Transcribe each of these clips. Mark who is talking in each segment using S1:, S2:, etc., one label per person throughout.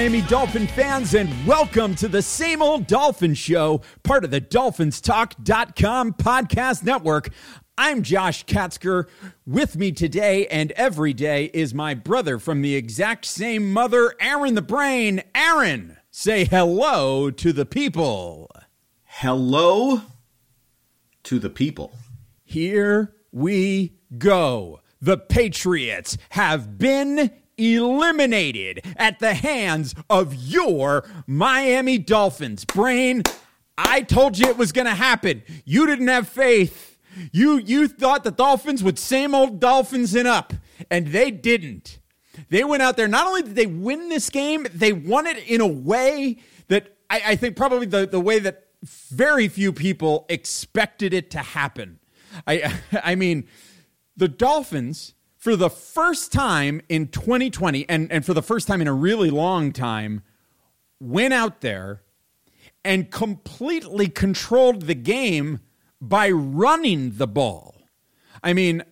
S1: Miami
S2: Dolphin fans, and welcome to the same old Dolphin Show, part of the DolphinsTalk.com podcast network. I'm Josh Katzker. With me today and every day is my brother from the exact same mother, Aaron the Brain. Aaron, say hello to the people.
S3: hello to the people.
S2: Here we go. The Patriots have been eliminated at the hands of your Miami Dolphins. Brain, I told you it was going to happen. You didn't have faith. You you thought the Dolphins would same old Dolphins in up, and they didn't. They went out there. Not only did they win this game, they won it in a way that I, I think probably the, the way that very few people expected it to happen. I I mean, the Dolphins for the first time in 2020 and, and for the first time in a really long time went out there and completely controlled the game by running the ball. I mean,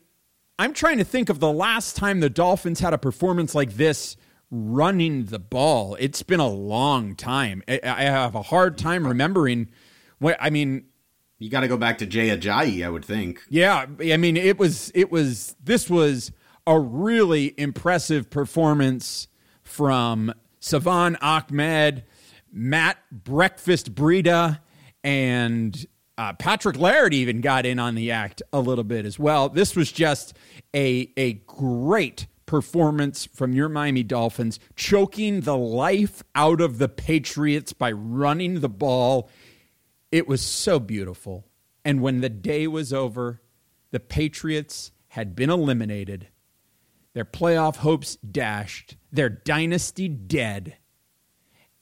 S2: I'm trying to think of the last time the Dolphins had a performance like this running the ball. It's been a long time. I, I have a hard time remembering what I mean,
S3: You got to go back to Jay Ajayi, I would think.
S2: yeah, I mean it was it was this was a really impressive performance from Salvon Ahmed, Matt Breakfast Breida, and uh, Patrick Laird even got in on the act a little bit as well. This was just a a great performance from your Miami Dolphins, choking the life out of the Patriots by running the ball. It was so beautiful. And when the day was over, the Patriots had been eliminated, their playoff hopes dashed, their dynasty dead,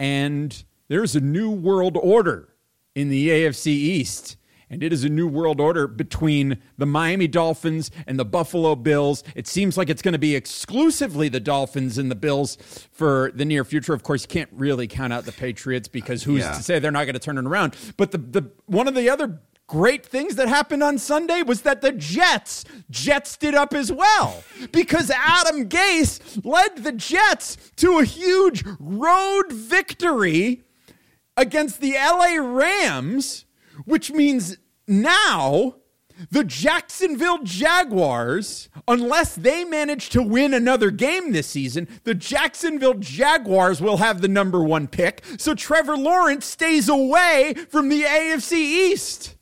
S2: and there's a new world order in the AFC East. And it is a new world order between the Miami Dolphins and the Buffalo Bills. It seems like it's going to be exclusively the Dolphins and the Bills for the near future. Of course, you can't really count out the Patriots because who's
S3: Yeah.
S2: to say they're not going to turn it around? But the, the one of the other great things that happened on Sunday was that the Jets jetsed it up as well because Adam Gase led the Jets to a huge road victory against the LA Rams, which means now the Jacksonville Jaguars, unless they manage to win another game this season, the Jacksonville Jaguars will have the number one pick. So Trevor Lawrence stays away from the AFC East.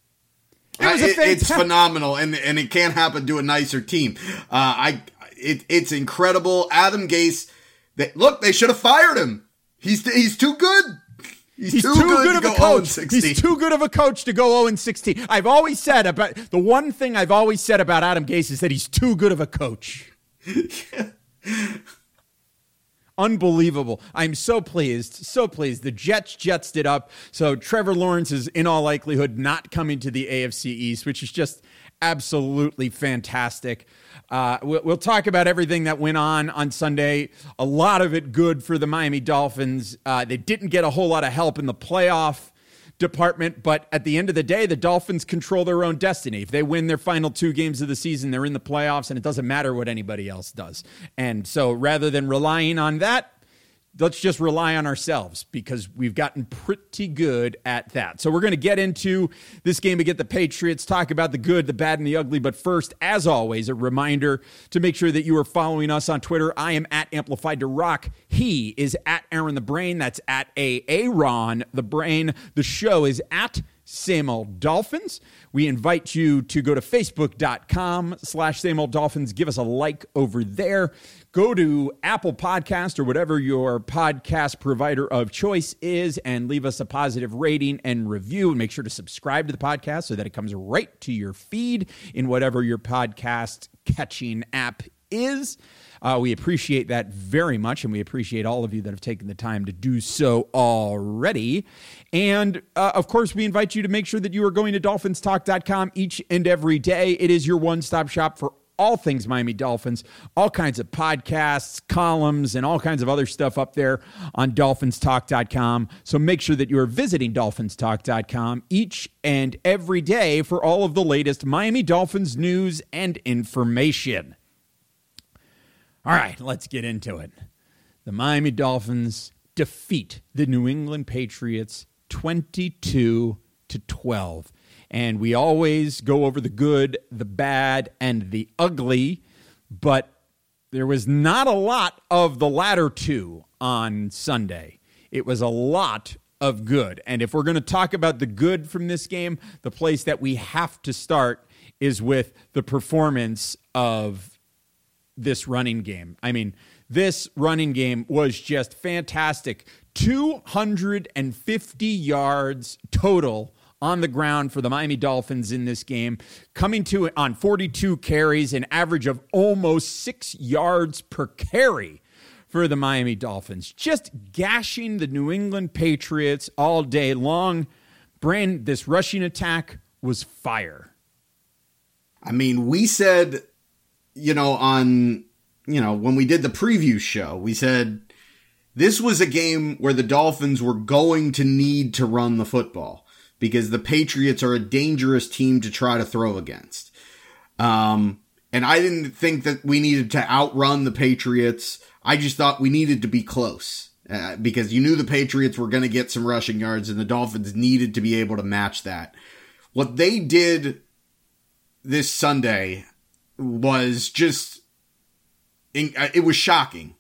S2: It was a
S3: it- it's phenomenal, and and it can't happen to a nicer team. Uh, I it, it's incredible. Adam Gase. They, look, they should have fired him. He's he's too good. He's,
S2: He's
S3: too,
S2: too,
S3: good,
S2: good,
S3: to
S2: of
S3: go
S2: a coach. He's too good of a coach to go 0 16. I've always said about the one thing I've always said about Adam Gase is that he's too good of a coach. Unbelievable. I'm so pleased. So pleased. The Jets jetsed it up. So Trevor Lawrence is in all likelihood not coming to the AFC East, which is just absolutely fantastic. Uh, we'll, talk about everything that went on on Sunday. A lot of it good for the Miami Dolphins. Uh, they didn't get a whole lot of help in the playoff department, but at the end of the day, the Dolphins control their own destiny. If they win their final two games of the season, they're in the playoffs, and it doesn't matter what anybody else does. And so rather than relying on that, let's just rely on ourselves because we've gotten pretty good at that. So we're going to get into this game against the Patriots, talk about the good, the bad, and the ugly. But first, as always, a reminder to make sure that you are following us on Twitter. I am at Amplified to Rock. He is at Aaron the Brain. That's at A Aaron the Brain. The show is at same old dolphins we invite you to go to facebook.com slash same old dolphins give us a like over there go to Apple Podcast or whatever your podcast provider of choice is and leave us a positive rating and review. And make sure to subscribe to the podcast so that it comes right to your feed in whatever your podcast catching app is. Uh, we appreciate that very much, and we appreciate all of you that have taken the time to do so already. And uh, of course, we invite you to make sure that you are going to dolphinstalk.com each and every day. It is your one stop shop for all things Miami Dolphins, all kinds of podcasts, columns, and all kinds of other stuff up there on dolphinstalk.com. So make sure that you are visiting dolphinstalk.com each and every day for all of the latest Miami Dolphins news and information. All right, let's get into it. The Miami Dolphins defeat the New England Patriots 22 to 12. And we always go over the good, the bad, and the ugly, but there was not a lot of the latter two on Sunday. It was a lot of good. And if we're going to talk about the good from this game, the place that we have to start is with the performance of this running game. I mean, this running game was just fantastic. 250 yards total on the ground for the Miami Dolphins in this game, coming to on 42 carries, an average of almost six yards per carry for the Miami Dolphins. Just gashing the New England Patriots all day long. Brand, this rushing attack was fire.
S3: I mean, we said you know, on, you know, when we did the preview show, we said this was a game where the Dolphins were going to need to run the football because the Patriots are a dangerous team to try to throw against. Um, and I didn't think that we needed to outrun the Patriots. I just thought we needed to be close. Uh, because you knew the Patriots were going to get some rushing yards and the Dolphins needed to be able to match that. What they did this Sunday, was just uh, it was shocking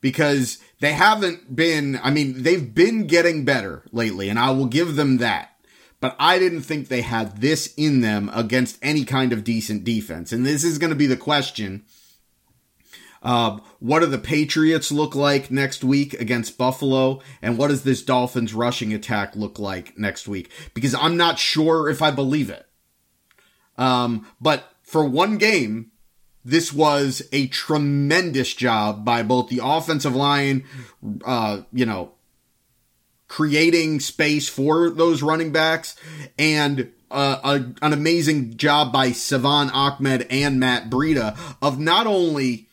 S3: because they haven't been I mean they've been getting better lately and I will give them that but I didn't think they had this in them against any kind of decent defense and this is going to be the question uh, what do the Patriots look like next week against Buffalo? And what does this Dolphins rushing attack look like next week? Because I'm not sure if I believe it. Um, but for one game, this was a tremendous job by both the offensive line, uh, you know, creating space for those running backs and uh, a, an amazing job by Salvon Ahmed and Matt Breida of not only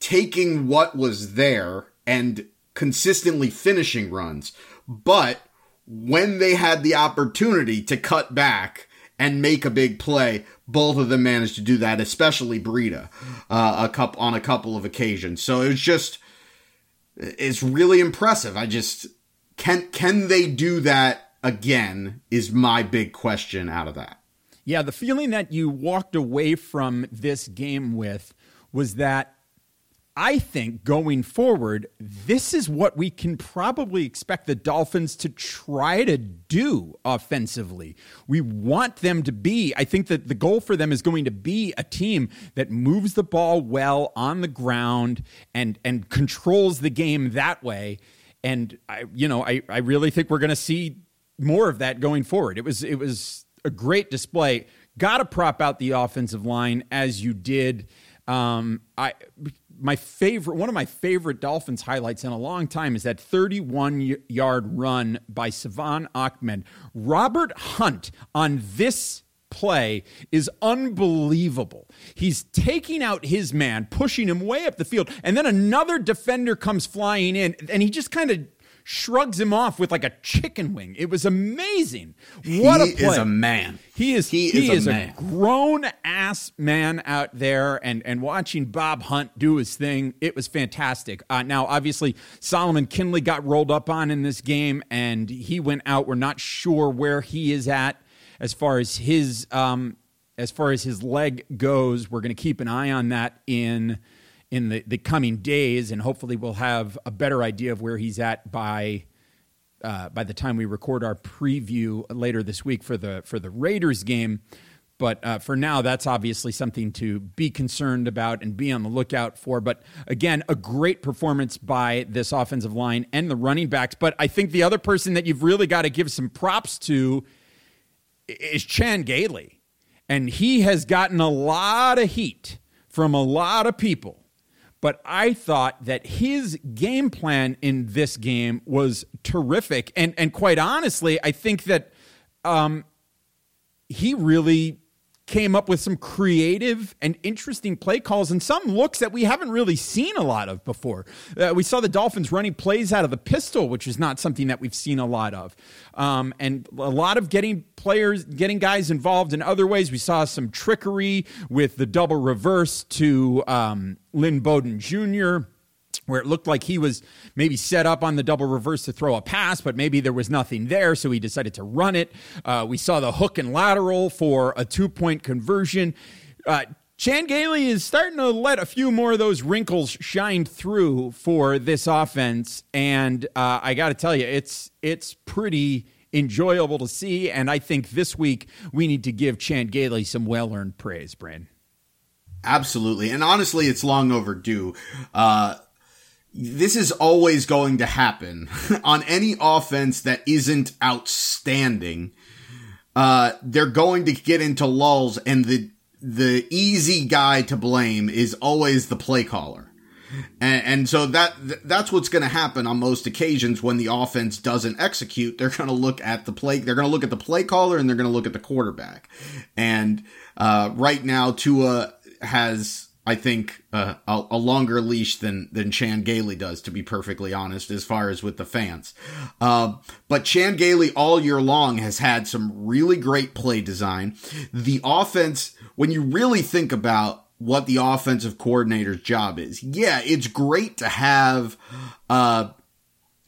S3: taking what was there and consistently finishing runs, but when they had the opportunity to cut back and make a big play, both of them managed to do that, especially Breida, uh, a cup on a couple of occasions. So it was just, it's really impressive. I just can can they do that again? Is my big question out of that.
S2: Yeah, the feeling that you walked away from this game with was that I think going forward, this is what we can probably expect the Dolphins to try to do offensively. We want them to be, I think that the goal for them is going to be a team that moves the ball well on the ground and and controls the game that way. And I you know, I, I really think we're gonna see more of that going forward. It was it was a great display. Gotta prop out the offensive line as you did. Um, I my favorite, one of my favorite Dolphins highlights in a long time is that 31 yard run by Salvon Ahmed. Robert Hunt on this play is unbelievable. He's taking out his man, pushing him way up the field, and then another defender comes flying in, and he just kind of shrugs him off with like a chicken wing. It was amazing. What
S3: he
S2: a play.
S3: is a man.
S2: He is
S3: he,
S2: he
S3: is,
S2: is,
S3: a,
S2: a, grown ass man out there and and watching Bob Hunt do his thing, it was fantastic. Uh, now obviously Solomon Kindley got rolled up on in this game and he went out. We're not sure where he is at as far as his um as far as his leg goes. We're going to keep an eye on that in in the, the coming days, and hopefully we'll have a better idea of where he's at by uh, by the time we record our preview later this week for the for the Raiders game. But uh, for now, that's obviously something to be concerned about and be on the lookout for. But again, a great performance by this offensive line and the running backs. But I think the other person that you've really got to give some props to is Chan Gailey. And he has gotten a lot of heat from a lot of people. But I thought that his game plan in this game was terrific. And, and quite honestly, I think that um, he really came up with some creative and interesting play calls and some looks that we haven't really seen a lot of before. Uh, we saw the Dolphins running plays out of the pistol, which is not something that we've seen a lot of. Um, and a lot of getting players, getting guys involved in other ways. We saw some trickery with the double reverse to um, Lynn Bowden Jr where it looked like he was maybe set up on the double reverse to throw a pass, but maybe there was nothing there, so he decided to run it. Uh, we saw the hook and lateral for a two point conversion. Uh, Chan Gailey is starting to let a few more of those wrinkles shine through for this offense, and uh, I got to tell you, it's it's pretty enjoyable to see. And I think this week we need to give Chan Gailey some well earned praise, Brandon.
S3: Absolutely, and honestly, it's long overdue. Uh, this is always going to happen on any offense that isn't outstanding. Uh, they're going to get into lulls, and the the easy guy to blame is always the play caller. And, and so that that's what's going to happen on most occasions when the offense doesn't execute. They're going to look at the play. They're going to look at the play caller, and they're going to look at the quarterback. And uh, right now, Tua has I think uh, a, a, longer leash than than Chan Gailey does, to be perfectly honest, as far as with the fans. Uh, but Chan Gailey all year long has had some really great play design. The offense, when you really think about what the offensive coordinator's job is, yeah, it's great to have. Uh,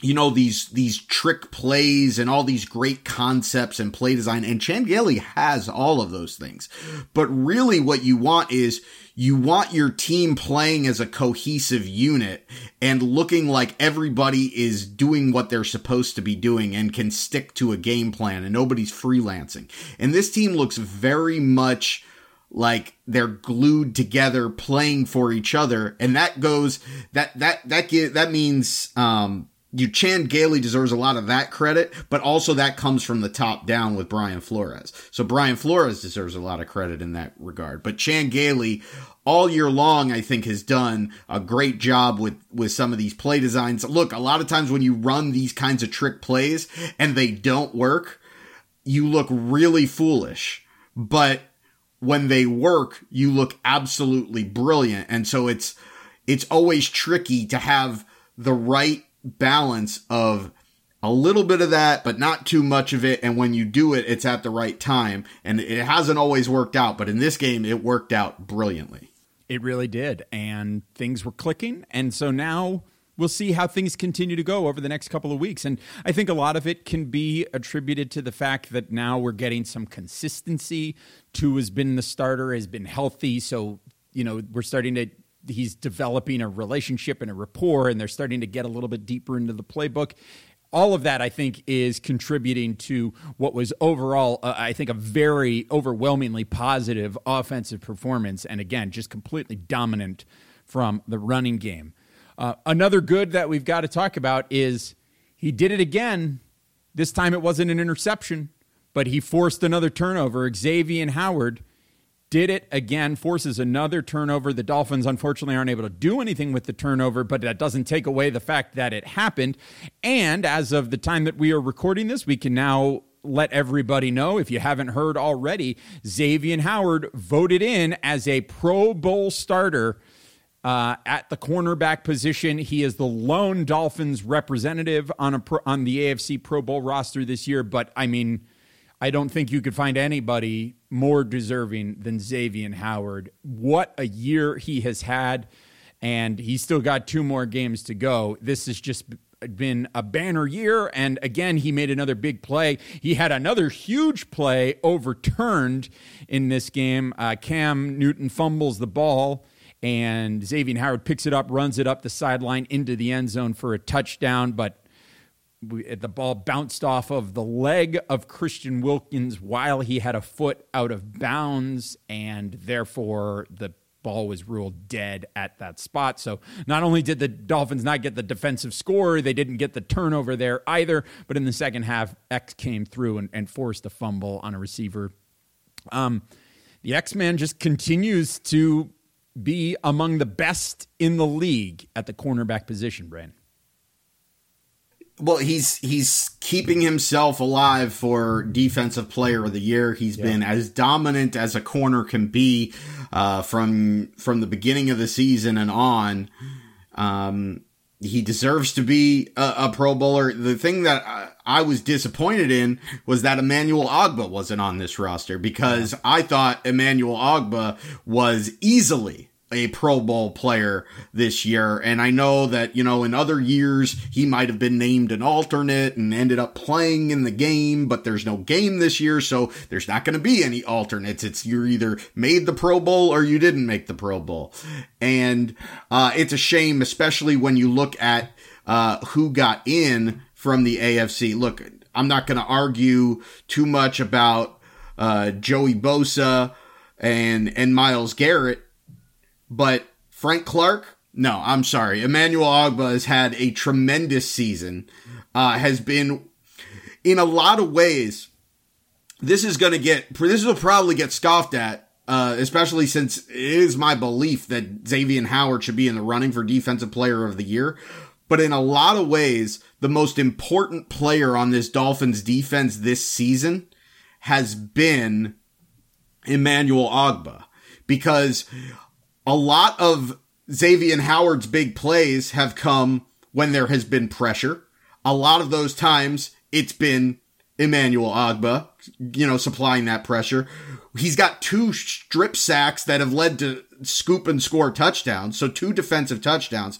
S3: you know these these trick plays and all these great concepts and play design and Chan Gailey has all of those things. But really what you want is you want your team playing as a cohesive unit and looking like everybody is doing what they're supposed to be doing and can stick to a game plan and nobody's freelancing. And this team looks very much like they're glued together playing for each other and that goes that that that that means um you Chan Gailey deserves a lot of that credit, but also that comes from the top down with Brian Flores. So Brian Flores deserves a lot of credit in that regard. But Chan Gailey all year long, I think has done a great job with, with some of these play designs. Look, a lot of times when you run these kinds of trick plays and they don't work, you look really foolish. But when they work, you look absolutely brilliant. And so it's, it's always tricky to have the right balance of a little bit of that, but not too much of it. And when you do it, it's at the right time. And it hasn't always worked out, but in this game, it worked out brilliantly.
S2: It really did. And things were clicking. And so now we'll see how things continue to go over the next couple of weeks. And I think a lot of it can be attributed to the fact that now we're getting some consistency. Tua has been the starter, has been healthy. So, you know, we're starting to he's developing a relationship and a rapport, and they're starting to get a little bit deeper into the playbook. All of that, I think, is contributing to what was overall, uh, I think, a very overwhelmingly positive offensive performance. And again, just completely dominant from the running game. Uh, another good that we've got to talk about is he did it again. This time it wasn't an interception, but he forced another turnover. Xavier Howard did it again, forces another turnover. The Dolphins, unfortunately, aren't able to do anything with the turnover, but that doesn't take away the fact that it happened. And as of the time that we are recording this, we can now let everybody know, if you haven't heard already, Xavier Howard voted in as a Pro Bowl starter. Uh, at the cornerback position. He is the lone Dolphins representative on a pro, on the AFC Pro Bowl roster this year. But I mean, I don't think you could find anybody more deserving than Xavier Howard. What a year he has had, and he's still got two more games to go. This has just been a banner year, and again, he made another big play. He had another huge play overturned in this game. Uh, Cam Newton fumbles the ball. And Xavier Howard picks it up, runs it up the sideline into the end zone for a touchdown. But we, the ball bounced off of the leg of Christian Wilkins while he had a foot out of bounds, and therefore the ball was ruled dead at that spot. So not only did the Dolphins not get the defensive score, they didn't get the turnover there either. But in the second half, X came through and, and forced a fumble on a receiver. Um, the X Man just continues to be among the best in the league at the cornerback position, Brandon.
S3: Well, he's he's keeping himself alive for defensive player of the year. He's yeah. been as dominant as a corner can be uh, from from the beginning of the season and on. Um, he deserves to be a, a, Pro Bowler. The thing that I, I, was disappointed in was that Emmanuel Ogbah wasn't on this roster because I thought Emmanuel Ogbah was easily a Pro Bowl player this year. And I know that, you know, in other years, he might have been named an alternate and ended up playing in the game, but there's no game this year. So there's not going to be any alternates. It's you're either made the Pro Bowl or you didn't make the Pro Bowl. And, uh, it's a shame, especially when you look at, uh, who got in from the AFC. Look, I'm not going to argue too much about, uh, Joey Bosa and, and Myles Garrett but Frank Clark, no, I'm sorry. Emmanuel Ogbah has had a tremendous season. Uh, has been in a lot of ways. This is going to get. This will probably get scoffed at. Uh, especially since it is my belief that Xavier Howard should be in the running for Defensive Player of the Year. But in a lot of ways, the most important player on this Dolphins defense this season has been Emmanuel Ogbah. Because a lot of Xavier Howard's big plays have come when there has been pressure. A lot of those times it's been Emmanuel Ogbah, you know, supplying that pressure. He's got two strip sacks that have led to scoop and score touchdowns. So two defensive touchdowns.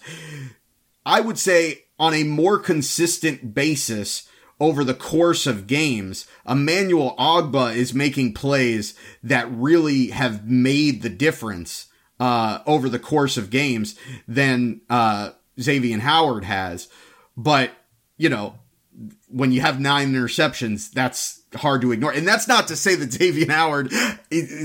S3: I would say on a more consistent basis over the course of games, Emmanuel Ogbah is making plays that really have made the difference uh, over the course of games than uh, Xavier Howard has. But, you know, when you have nine interceptions, that's hard to ignore. And that's not to say that Xavier Howard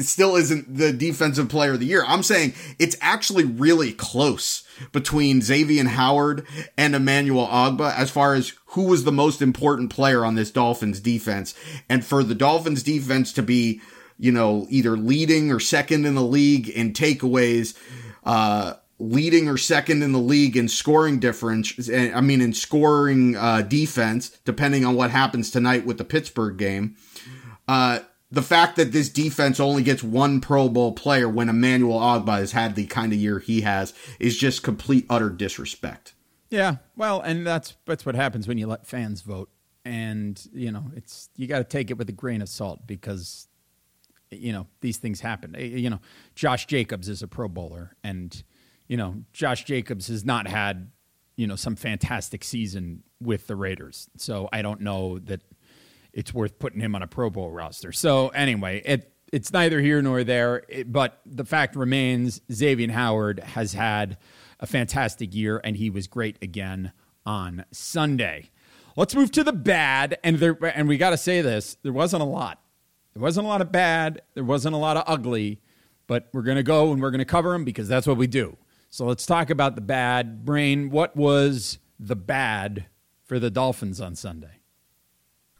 S3: still isn't the defensive player of the year. I'm saying it's actually really close between Xavier Howard and Emmanuel Ogbah as far as who was the most important player on this Dolphins defense. And for the Dolphins defense to be you know, either leading or second in the league in takeaways, uh, leading or second in the league in scoring difference. I mean, in scoring uh, defense, depending on what happens tonight with the Pittsburgh game. Uh, the fact that this defense only gets one Pro Bowl player when Emmanuel Ogbah has had the kind of year he has is just complete utter disrespect.
S2: Yeah, well, and that's that's what happens when you let fans vote, and you know it's you got to take it with a grain of salt because you know these things happen. Eh, you know, Josh Jacobs is a Pro Bowler, and you know Josh Jacobs has not had you know some fantastic season with the Raiders, so I don't know that it's worth putting him on a Pro Bowl roster. So anyway, it it's neither here nor there. It, but the fact remains, Xavier Howard has had a fantastic year, and he was great again on Sunday. Let's move to the bad, and there, and we got to say this: there wasn't a lot. There wasn't a lot of bad, there wasn't a lot of ugly, but we're going to go and we're going to cover them because that's what we do. So let's talk about the bad. Brain, what was the bad for the Dolphins on Sunday?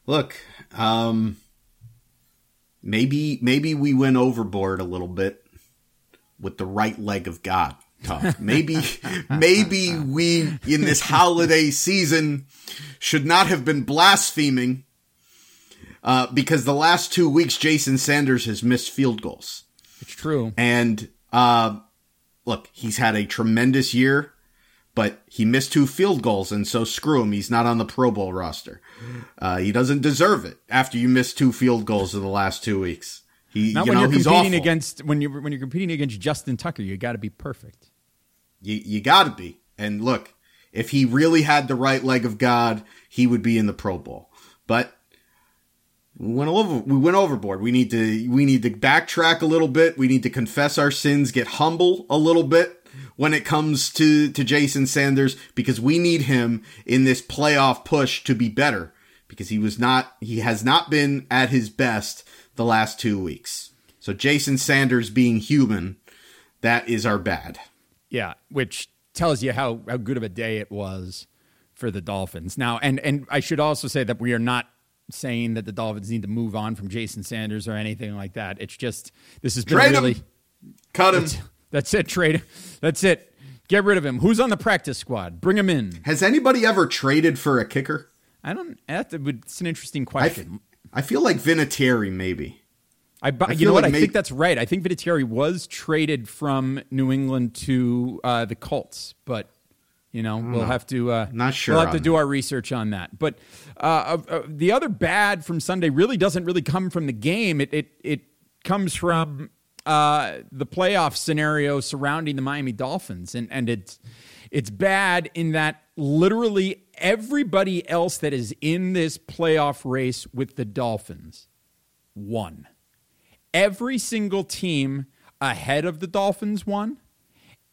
S3: Look, um, maybe maybe we went overboard a little bit with the right leg of God talk. Maybe maybe we in this holiday season should not have been blaspheming uh, because the last two weeks Jason Sanders has missed field goals.
S2: It's true.
S3: And uh, look, he's had a tremendous year, but he missed two field goals, and so screw him. He's not on the Pro Bowl roster. Uh, he doesn't deserve it after you missed two field goals in the last two weeks. He,
S2: not
S3: you
S2: when
S3: know,
S2: you're competing against when you when you're competing against Justin Tucker. You got to be perfect.
S3: You you got to be. And look, if he really had the right leg of God, he would be in the Pro Bowl. But we went over we went overboard. We need to we need to backtrack a little bit. We need to confess our sins, get humble a little bit. when it comes to, to Jason Sanders because we need him in this playoff push to be better because he was not, he has not been at his best the last two weeks. So Jason Sanders being human, that is our bad.
S2: Yeah, which tells you how, how good of a day it was for the Dolphins. Now, and and I should also say that we are not saying that the Dolphins need to move on from Jason Sanders or anything like that. It's just this has been
S3: Trade
S2: really
S3: him. Cut him.
S2: that's, that's it. Trade. That's it. Get rid of him. Who's on the practice squad? Bring him in.
S3: Has anybody ever traded for a kicker?
S2: I don't. That would, it's an interesting question.
S3: I feel like Vinatieri maybe.
S2: I,
S3: I
S2: you know what?
S3: like
S2: I think that's right. I think Vinatieri was traded from New England to uh, the Colts, but you know we'll have to. Uh,
S3: Not sure
S2: We'll have to do our research on that. But uh, uh, the other bad from Sunday really doesn't really come from the game. It it it comes from uh, the playoff scenario surrounding the Miami Dolphins, and and it's it's bad in that literally everybody else that is in this playoff race with the Dolphins won. Every single team ahead of the Dolphins won,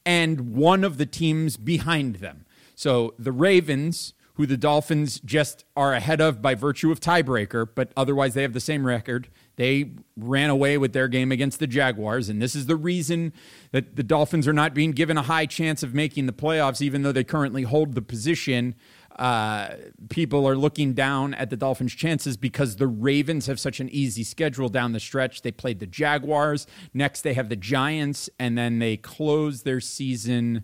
S2: and one of the teams behind them. So the Ravens, who the Dolphins just are ahead of by virtue of tiebreaker, but otherwise they have the same record. They ran away with their game against the Jaguars, and this is the reason that the Dolphins are not being given a high chance of making the playoffs, even though they currently hold the position. Uh, people are looking down at the Dolphins' chances because the Ravens have such an easy schedule down the stretch. They played the Jaguars, next they have the Giants, and then they close their season.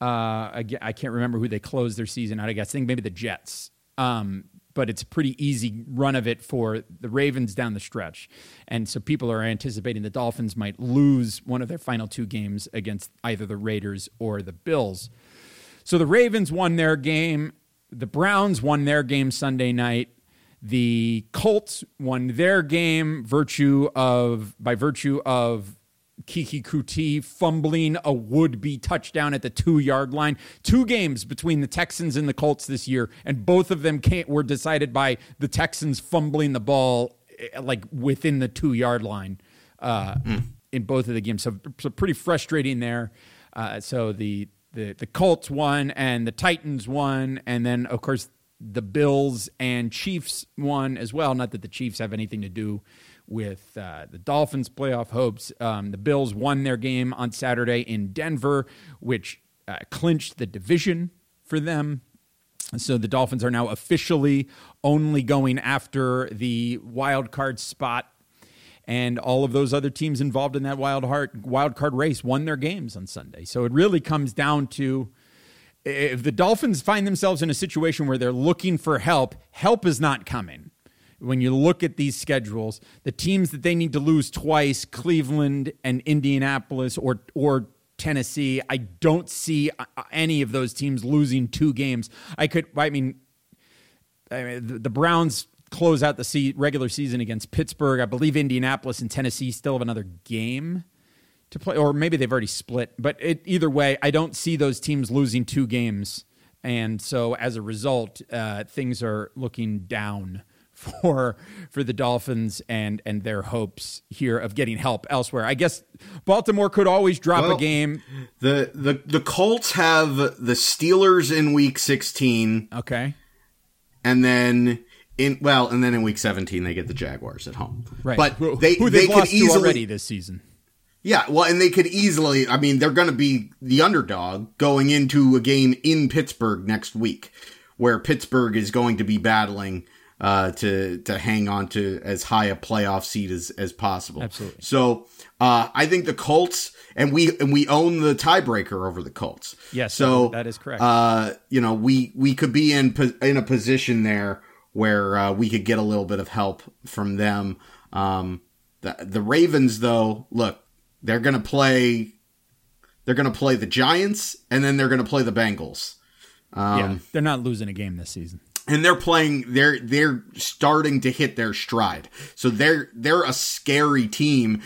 S2: Uh, I can't remember who they closed their season out. I guess I think maybe the Jets. Um, but it's a pretty easy run of it for the Ravens down the stretch, and so people are anticipating the Dolphins might lose one of their final two games against either the Raiders or the Bills. So the Ravens won their game. The Browns won their game Sunday night. The Colts won their game virtue of by virtue of Keke Coutee fumbling a would-be touchdown at the two-yard line. Two games between the Texans and the Colts this year, and both of them were decided by the Texans fumbling the ball eh, like within the two-yard line uh, in both of the games. So, so pretty frustrating there. Uh, so the, the the Colts won and the Titans won, and then of course the Bills and Chiefs won as well. Not that the Chiefs have anything to do with uh, the Dolphins' playoff hopes. Um, the Bills won their game on Saturday in Denver, which uh, clinched the division for them. So the Dolphins are now officially only going after the wild card spot. And all of those other teams involved in that wild, heart, wild card race won their games on Sunday. So it really comes down to if the Dolphins find themselves in a situation where they're looking for help, help is not coming. When you look at these schedules, the teams that they need to lose twice, Cleveland and Indianapolis or or Tennessee, I don't see uh, any of those teams losing two games. I could I mean I mean, the Browns close out the se- regular season against Pittsburgh. I believe Indianapolis and Tennessee still have another game to play, or maybe they've already split. But it, either way, I don't see those teams losing two games, and so as a result, uh, things are looking down for for the Dolphins and and their hopes here of getting help elsewhere. I guess Baltimore could always drop
S3: Well,
S2: a game.
S3: The the the Colts have the Steelers in week 16
S2: Okay,
S3: and then in well and then in week 17 they get the Jaguars at home.
S2: right.
S3: But
S2: who,
S3: they
S2: who
S3: they
S2: they've
S3: could easily
S2: already this season.
S3: Yeah, well and they could easily I mean they're going to be the underdog going into a game in Pittsburgh next week where Pittsburgh is going to be battling uh, to to hang on to as high a playoff seed as as possible.
S2: Absolutely.
S3: So uh, I think the Colts and we and we own the tiebreaker over the Colts.
S2: Yes,
S3: so
S2: that is correct.
S3: Uh, you know, we we could be in in a position there where uh, we could get a little bit of help from them. Um, the the Ravens, though, look, they're gonna play. They're gonna play the Giants, and then they're gonna play the Bengals. Um,
S2: yeah, they're not losing a game this season.
S3: and they're playing they're they're starting to hit their stride so they're they're a scary team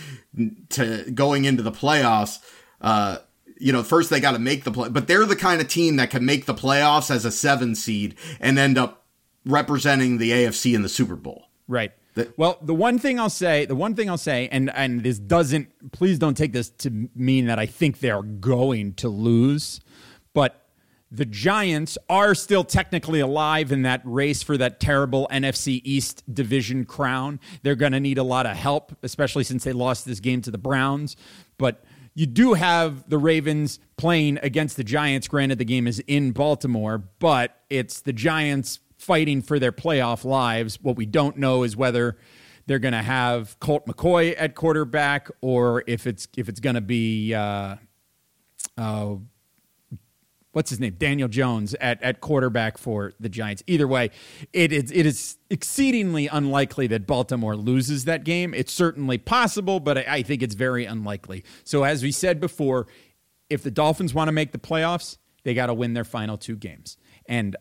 S3: to going into the playoffs uh you know first they got to make the play but they're the kind of team that can make the playoffs as a 7 seed and end up representing the AFC in the Super Bowl
S2: Right. Well, the one thing I'll say, the one thing I'll say, and and this doesn't, please don't take this to mean that I think they're going to lose, but the Giants are still technically alive in that race for that terrible NFC East division crown. They're going to need a lot of help, especially since they lost this game to the Browns. But you do have the Ravens playing against the Giants. Granted, the game is in Baltimore, but it's the Giants fighting for their playoff lives. What we don't know is whether they're going to have Colt McCoy at quarterback or if it's if it's going to be uh, uh, what's his name Daniel Jones at, at quarterback for the Giants. Either way, it is it is exceedingly unlikely that Baltimore loses that game. It's certainly possible, but I, I think it's very unlikely. So as we said before, if the Dolphins want to make the playoffs, they got to win their final two games. And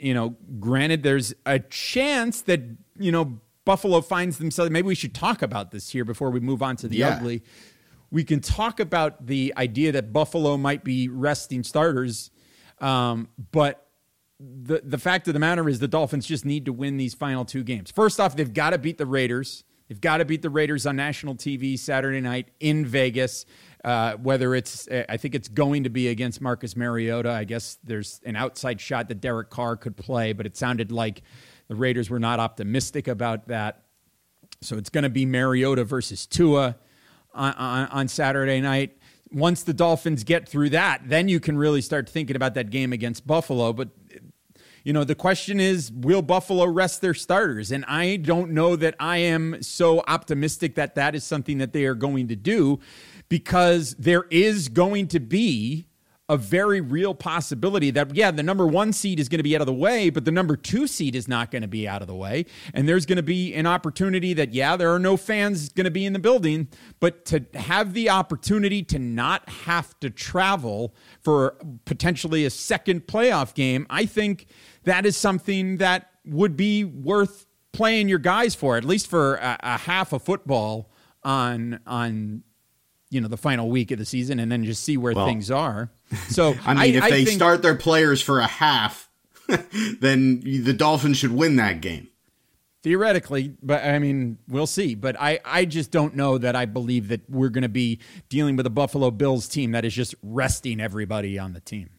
S2: you know, granted, there's a chance that, you know, Buffalo finds themselves. Maybe we should talk about this here before we move on to the
S3: Yeah.
S2: ugly. We can talk about the idea that Buffalo might be resting starters, um, but the the fact of the matter is the Dolphins just need to win these final two games. First off, they've got to beat the Raiders. They've got to beat the Raiders on national TV Saturday night in Vegas. Uh, whether it's, I think it's going to be against Marcus Mariota. I guess there's an outside shot that Derek Carr could play, but it sounded like the Raiders were not optimistic about that. So it's going to be Mariota versus Tua on, on, on Saturday night. Once the Dolphins get through that, then you can really start thinking about that game against Buffalo. But you know, the question is, will Buffalo rest their starters? And I don't know that I am so optimistic that that is something that they are going to do because there is going to be a very real possibility that, yeah, the number one seed is going to be out of the way, but the number two seed is not going to be out of the way. And there's going to be an opportunity that, yeah, there are no fans going to be in the building, but to have the opportunity to not have to travel for potentially a second playoff game, I think that is something that would be worth playing your guys for, at least for a, a half a football on on you know the final week of the season, and then just see where
S3: Well,
S2: things are. So
S3: I mean, if they
S2: think-
S3: start their players for a half, then the Dolphins should win that game.
S2: theoretically, but I mean, we'll see. But I, I just don't know that I believe that we're going to be dealing with a Buffalo Bills team that is just resting everybody on the team.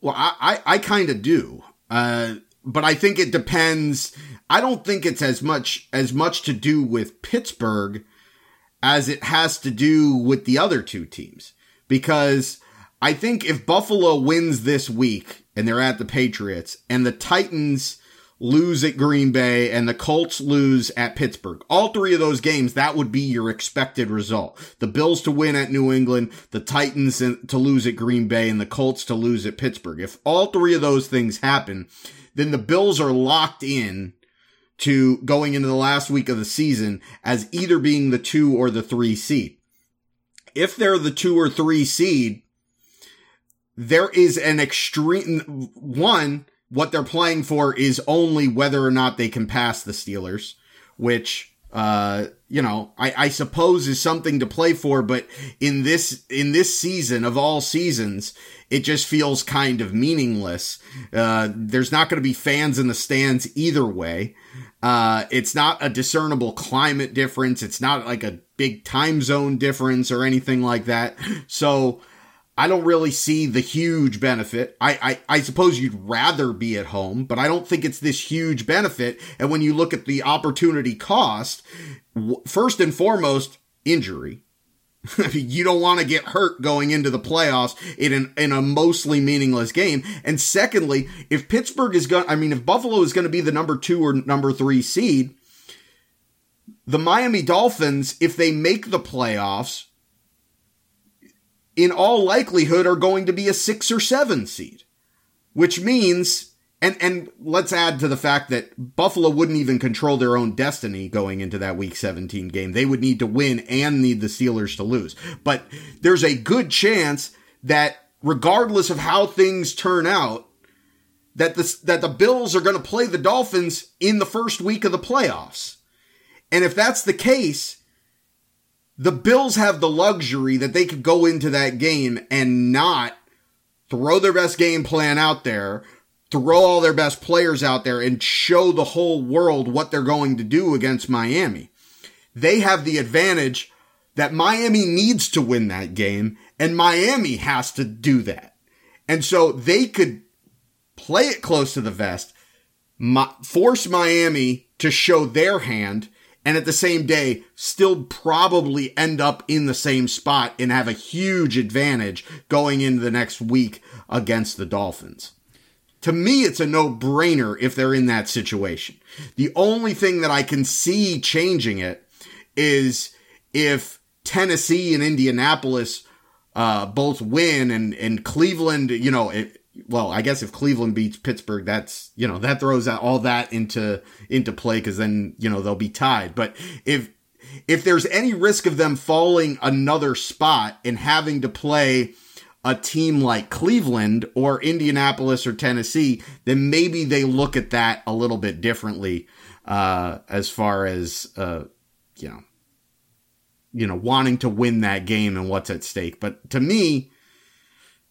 S3: Well, I, I, I kind of do. Uh, but I think it depends. I don't think it's as much as much to do with Pittsburgh as it has to do with the other two teams. Because I think if Buffalo wins this week and they're at the Patriots and the Titans lose at Green Bay and the Colts lose at Pittsburgh, all three of those games, that would be your expected result. The Bills to win at New England, the Titans to lose at Green Bay, and the Colts to lose at Pittsburgh. If all three of those things happen, then the Bills are locked in to going into the last week of the season as either being the two or the three seed. If they're the two or three seed, there is an extreme one. What they're playing for is only whether or not they can pass the Steelers, which, uh, you know, I, I suppose is something to play for, but in this, in this season of all seasons, it just feels kind of meaningless. Uh, there's not going to be fans in the stands either way. Uh, it's not a discernible climate difference. It's not like a big time zone difference or anything like that. So I don't really see the huge benefit. I, I, I suppose you'd rather be at home, but I don't think it's this huge benefit. And when you look at the opportunity cost, first and foremost, injury. you don't want to get hurt going into the playoffs in an, in a mostly meaningless game. And secondly, if Pittsburgh is going, I mean, if Buffalo is going to be the number two or number three seed, the Miami Dolphins, if they make the playoffs, in all likelihood are going to be a six or seven seed, which means, and, and let's add to the fact that Buffalo wouldn't even control their own destiny going into that week 17 game. They would need to win and need the Steelers to lose. But there's a good chance that regardless of how things turn out, that the, that the Bills are going to play the Dolphins in the first week of the playoffs. And if that's the case, the Bills have the luxury that they could go into that game and not throw their best game plan out there, throw all their best players out there and show the whole world what they're going to do against Miami. They have the advantage that Miami needs to win that game and Miami has to do that. And so they could play it close to the vest, force Miami to show their hand and at the same day still probably end up in the same spot and have a huge advantage going into the next week against the Dolphins. To me, it's a no brainer if they're in that situation. The only thing that I can see changing it is if Tennessee and Indianapolis uh, both win and, and Cleveland, you know, it, well, I guess if Cleveland beats Pittsburgh, that's, you know, that throws all that into, into play because then, you know, they'll be tied. But if, if there's any risk of them falling another spot and having to play a team like Cleveland or Indianapolis or Tennessee, then maybe they look at that a little bit differently uh, as far as uh, you know, you know, wanting to win that game and what's at stake. But to me,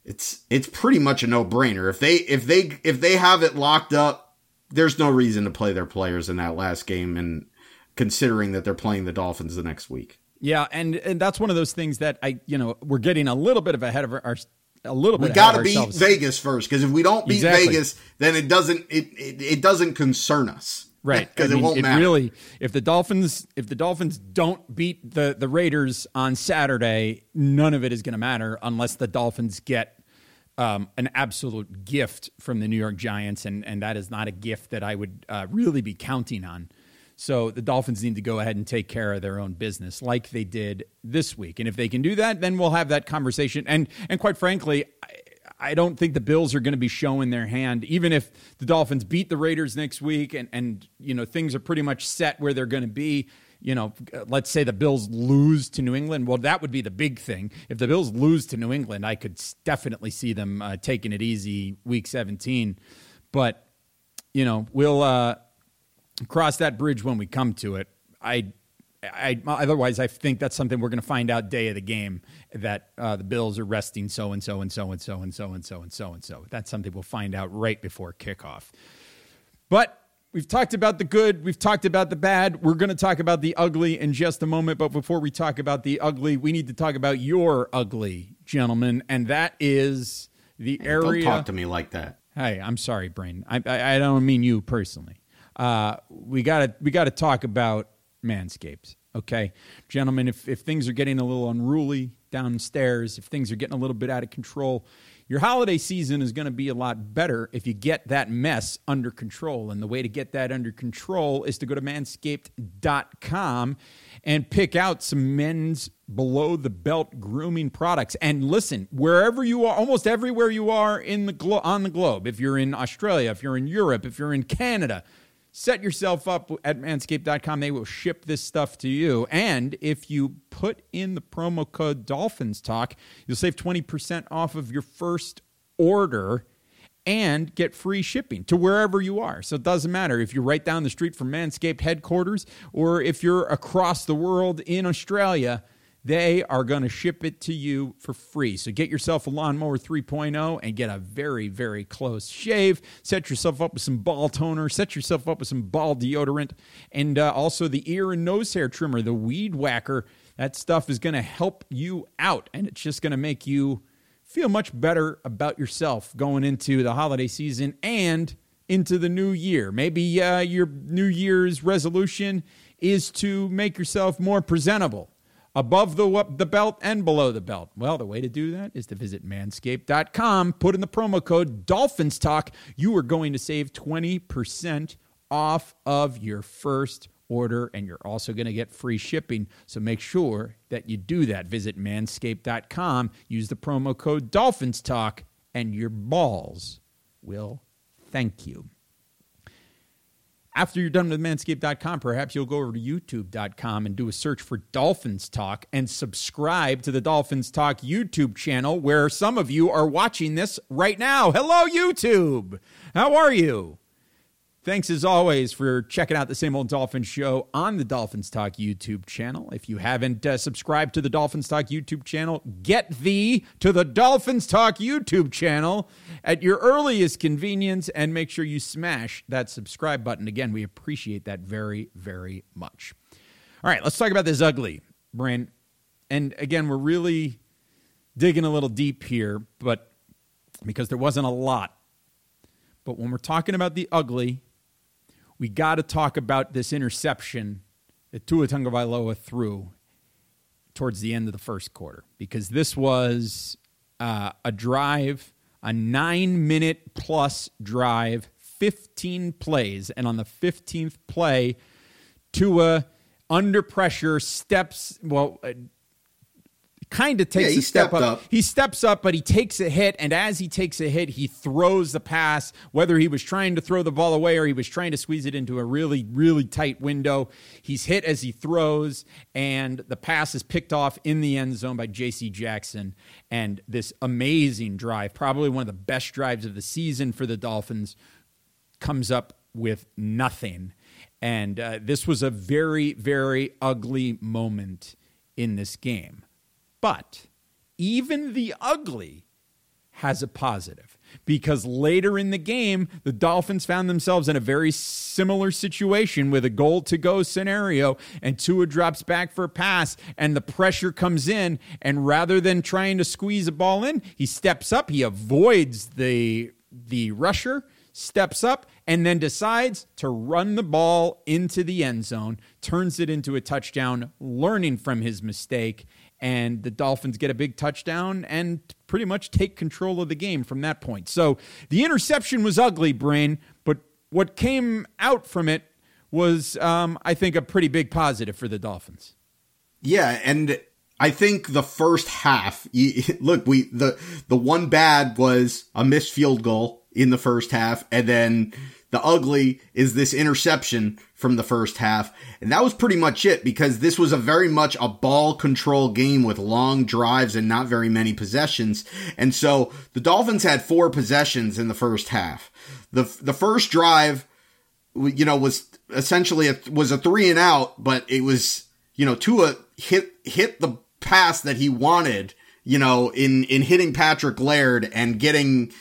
S3: it's it's pretty much a no brainer. If they if they if they have it locked up, there's no reason to play their players in that last game. And considering that they're playing the Dolphins the next week.
S2: Yeah, and and that's one of those things that I, you know, we're getting a little bit of ahead of our, a little bit.
S3: We got to beat Vegas first because if we don't beat exactly. Vegas, then it doesn't it, it, it doesn't concern us.
S2: Right,
S3: because
S2: it
S3: won't it matter.
S2: Really, if the Dolphins if the Dolphins don't beat the the Raiders on Saturday, none of it is going to matter unless the Dolphins get um, an absolute gift from the New York Giants, and and that is not a gift that I would uh, really be counting on. So the Dolphins need to go ahead and take care of their own business like they did this week. And if they can do that, then we'll have that conversation. And and quite frankly, I, I don't think the Bills are going to be showing their hand, even if the Dolphins beat the Raiders next week and, and you know things are pretty much set where they're going to be you know, let's say the Bills lose to New England. Well, that would be the big thing. If the Bills lose to New England, I could definitely see them uh, taking it easy week 17. But, you know, we'll, uh, cross that bridge when we come to it. I, I otherwise I think that's something we're going to find out day of the game that uh, the Bills are resting so and so and so and so and so and so and so and so. That's something we'll find out right before kickoff. But we've talked about the good, we've talked about the bad. We're going to talk about the ugly in just a moment. But before we talk about the ugly, we need to talk about your ugly, gentlemen, and that is the area.
S3: Don't talk to me like that.
S2: Hey, I'm sorry, Brain. I, I, I don't mean you personally uh, we got to we got to talk about Manscaped. Okay, gentlemen, if if things are getting a little unruly downstairs, if things are getting a little bit out of control, your holiday season is going to be a lot better if you get that mess under control. And the way to get that under control is to go to manscaped.com and pick out some men's below the belt grooming products. And listen, wherever you are, almost everywhere you are in the glo- on the globe, if you're in Australia, if you're in Europe, if you're in Canada, set yourself up at manscaped.com. They will ship this stuff to you. And if you put in the promo code Dolphins Talk, you'll save 20% off of your first order and get free shipping to wherever you are. So it doesn't matter if you're right down the street from Manscaped headquarters or if you're across the world in Australia they are going to ship it to you for free. So get yourself a lawnmower 3.0 and get a very, very close shave. Set yourself up with some ball toner. Set yourself up with some ball deodorant. And uh, also the ear and nose hair trimmer, the Weed Whacker. That stuff is going to help you out and it's just going to make you feel much better about yourself going into the holiday season and into the new year. Maybe uh, your New Year's resolution is to make yourself more presentable above the, the belt and below the belt? Well, the way to do that is to visit manscaped.com, put in the promo code Dolphins Talk. You are going to save 20% off of your first order, and you're also going to get free shipping. So make sure that you do that. Visit manscaped.com, use the promo code Dolphins Talk, and your balls will thank you. After you're done with manscaped.com, perhaps you'll go over to youtube.com and do a search for Dolphins Talk and subscribe to the Dolphins Talk YouTube channel where some of you are watching this right now. Hello, YouTube. How are you? Thanks as always for checking out the Same Old Dolphins show on the Dolphins Talk YouTube channel. If you haven't uh, subscribed to the Dolphins Talk YouTube channel, get thee to the Dolphins Talk YouTube channel at your earliest convenience and make sure you smash that subscribe button. Again, we appreciate that very, very much. All right, let's talk about this ugly, Brent. And again, we're really digging a little deep here, but because there wasn't a lot. But when we're talking about the ugly, we got to talk about this interception that Tua Tagovailoa threw towards the end of the first quarter because this was uh, a drive, a nine minute plus drive, 15 plays. And on the 15th play, Tua, under pressure, steps, well, kind of takes
S3: Yeah,
S2: a step up.
S3: up.
S2: He steps up, but he takes a hit, and as he takes a hit, he throws the pass. Whether he was trying to throw the ball away or he was trying to squeeze it into a really, really tight window, he's hit as he throws, and the pass is picked off in the end zone by J.C. Jackson. And this amazing drive, probably one of the best drives of the season for the Dolphins, comes up with nothing. And uh, this was a very, very ugly moment in this game. But even the ugly has a positive because later in the game, the Dolphins found themselves in a very similar situation with a goal to go scenario, and Tua drops back for a pass, and the pressure comes in. And rather than trying to squeeze a ball in, he steps up, he avoids the, the rusher, steps up, and then decides to run the ball into the end zone, turns it into a touchdown, learning from his mistake and the Dolphins get a big touchdown and pretty much take control of the game from that point. So the interception was ugly, Brain, but what came out from it was, um, I think, a pretty big positive for the Dolphins.
S3: Yeah, and I think the first half. Look, we the the one bad was a missed field goal in the first half, and then the ugly is this interception from the first half, and that was pretty much it because this was a very much a ball control game with long drives and not very many possessions, and so the Dolphins had four possessions in the first half. the The first drive, you know, was essentially a, was a three and out, but it was you know Tua hit hit the pass that he wanted, you know, in in hitting Patrick Laird and getting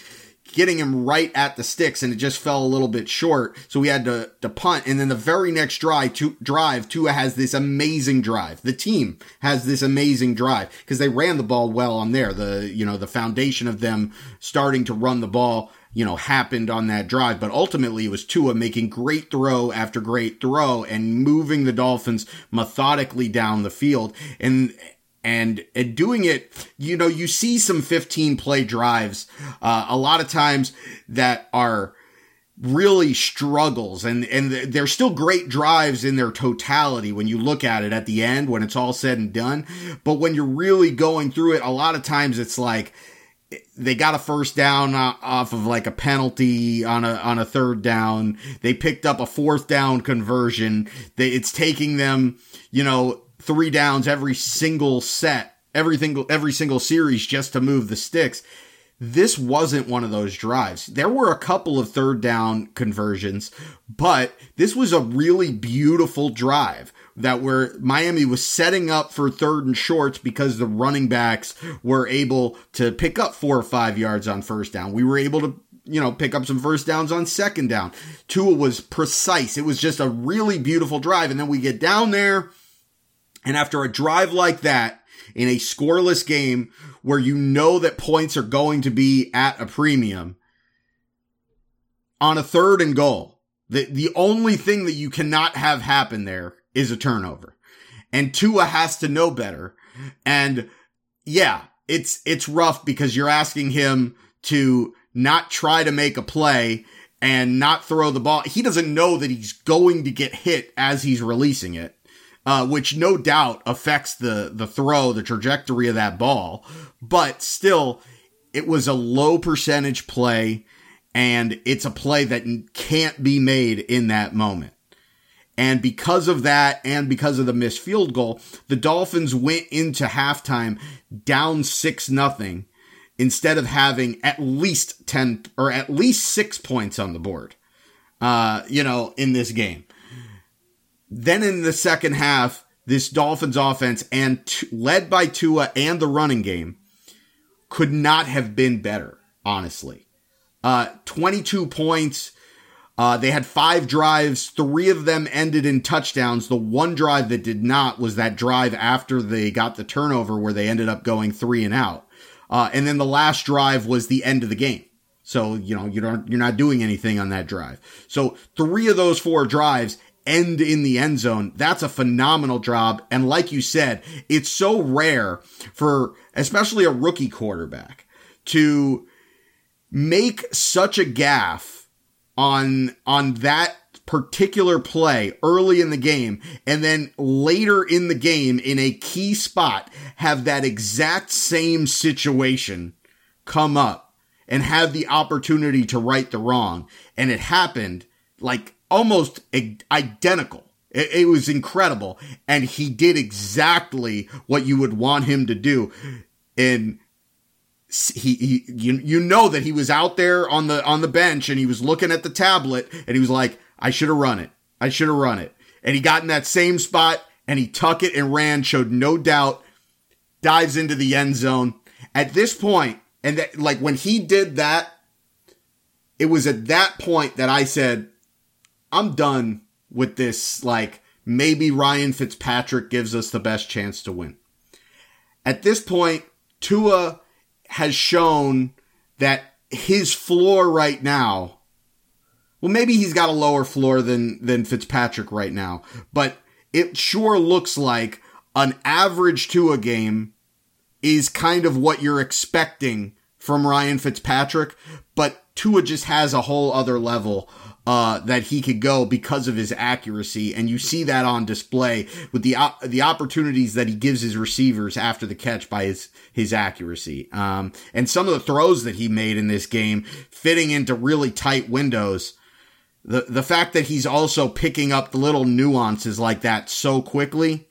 S3: getting him right at the sticks and it just fell a little bit short. So we had to, to punt. And then the very next drive, to, drive, Tua has this amazing drive. The team has this amazing drive because they ran the ball well on there. The, you know, the foundation of them starting to run the ball, you know, happened on that drive. But ultimately it was Tua making great throw after great throw and moving the Dolphins methodically down the field. And, and, and doing it, you know, you see some 15 play drives, uh, a lot of times that are really struggles and, and they're still great drives in their totality when you look at it at the end, when it's all said and done. But when you're really going through it, a lot of times it's like, they got a first down off of like a penalty on a on a third down. They picked up a fourth down conversion. They, it's taking them, you know, three downs every single set, every single every single series just to move the sticks. This wasn't one of those drives. There were a couple of third down conversions, but this was a really beautiful drive that where Miami was setting up for third and shorts because the running backs were able to pick up four or five yards on first down. We were able to you know, pick up some first downs on second down. Tua was precise. It was just a really beautiful drive. And then we get down there and after a drive like that in a scoreless game where you know that points are going to be at a premium on a third and goal, the, the only thing that you cannot have happen there is a turnover. And Tua has to know better. And yeah, it's, it's rough because you're asking him to not try to make a play and not throw the ball. He doesn't know that he's going to get hit as he's releasing it uh, which no doubt affects the the throw, the trajectory of that ball. But still, it was a low percentage play, and it's a play that can't be made in that moment. And because of that, and because of the missed field goal, the Dolphins went into halftime down six nothing instead of having at least 10 or at least six points on the board. uh, you know, in this game. Then in the second half, this Dolphins offense and t- led by Tua and the running game could not have been better, honestly. Uh, 22 points. Uh, they had five drives. Three of them ended in touchdowns. The one drive that did not was that drive after they got the turnover where they ended up going three and out. Uh, and then the last drive was the end of the game. So, you know, you don't, you're not doing anything on that drive. So three of those four drives end in the end zone. That's a phenomenal job. And like you said, it's so rare for especially a rookie quarterback to make such a gaff on on that particular play early in the game and then later in the game in a key spot have that exact same situation come up and have the opportunity to right the wrong and it happened like almost identical. It, it was incredible. And he did exactly what you would want him to do. And he, he you, you know that he was out there on the on the bench and he was looking at the tablet and he was like, I should have run it. I should have run it. And he got in that same spot and he tuck it and ran, showed no doubt, dives into the end zone. At this point, and that like when he did that, it was at that point that I said, I'm done with this. Like, maybe Ryan Fitzpatrick gives us the best chance to win. At this point, Tua has shown that his floor right now, well, maybe he's got a lower floor than, than Fitzpatrick right now, but it sure looks like an average Tua game is kind of what you're expecting from Ryan Fitzpatrick, but Tua just has a whole other level uh, that he could go because of his accuracy, and you see that on display with the the opportunities that he gives his receivers after the catch by his his accuracy, um, and some of the throws that he made in this game, fitting into really tight windows. The the fact that he's also picking up the little nuances like that so quickly.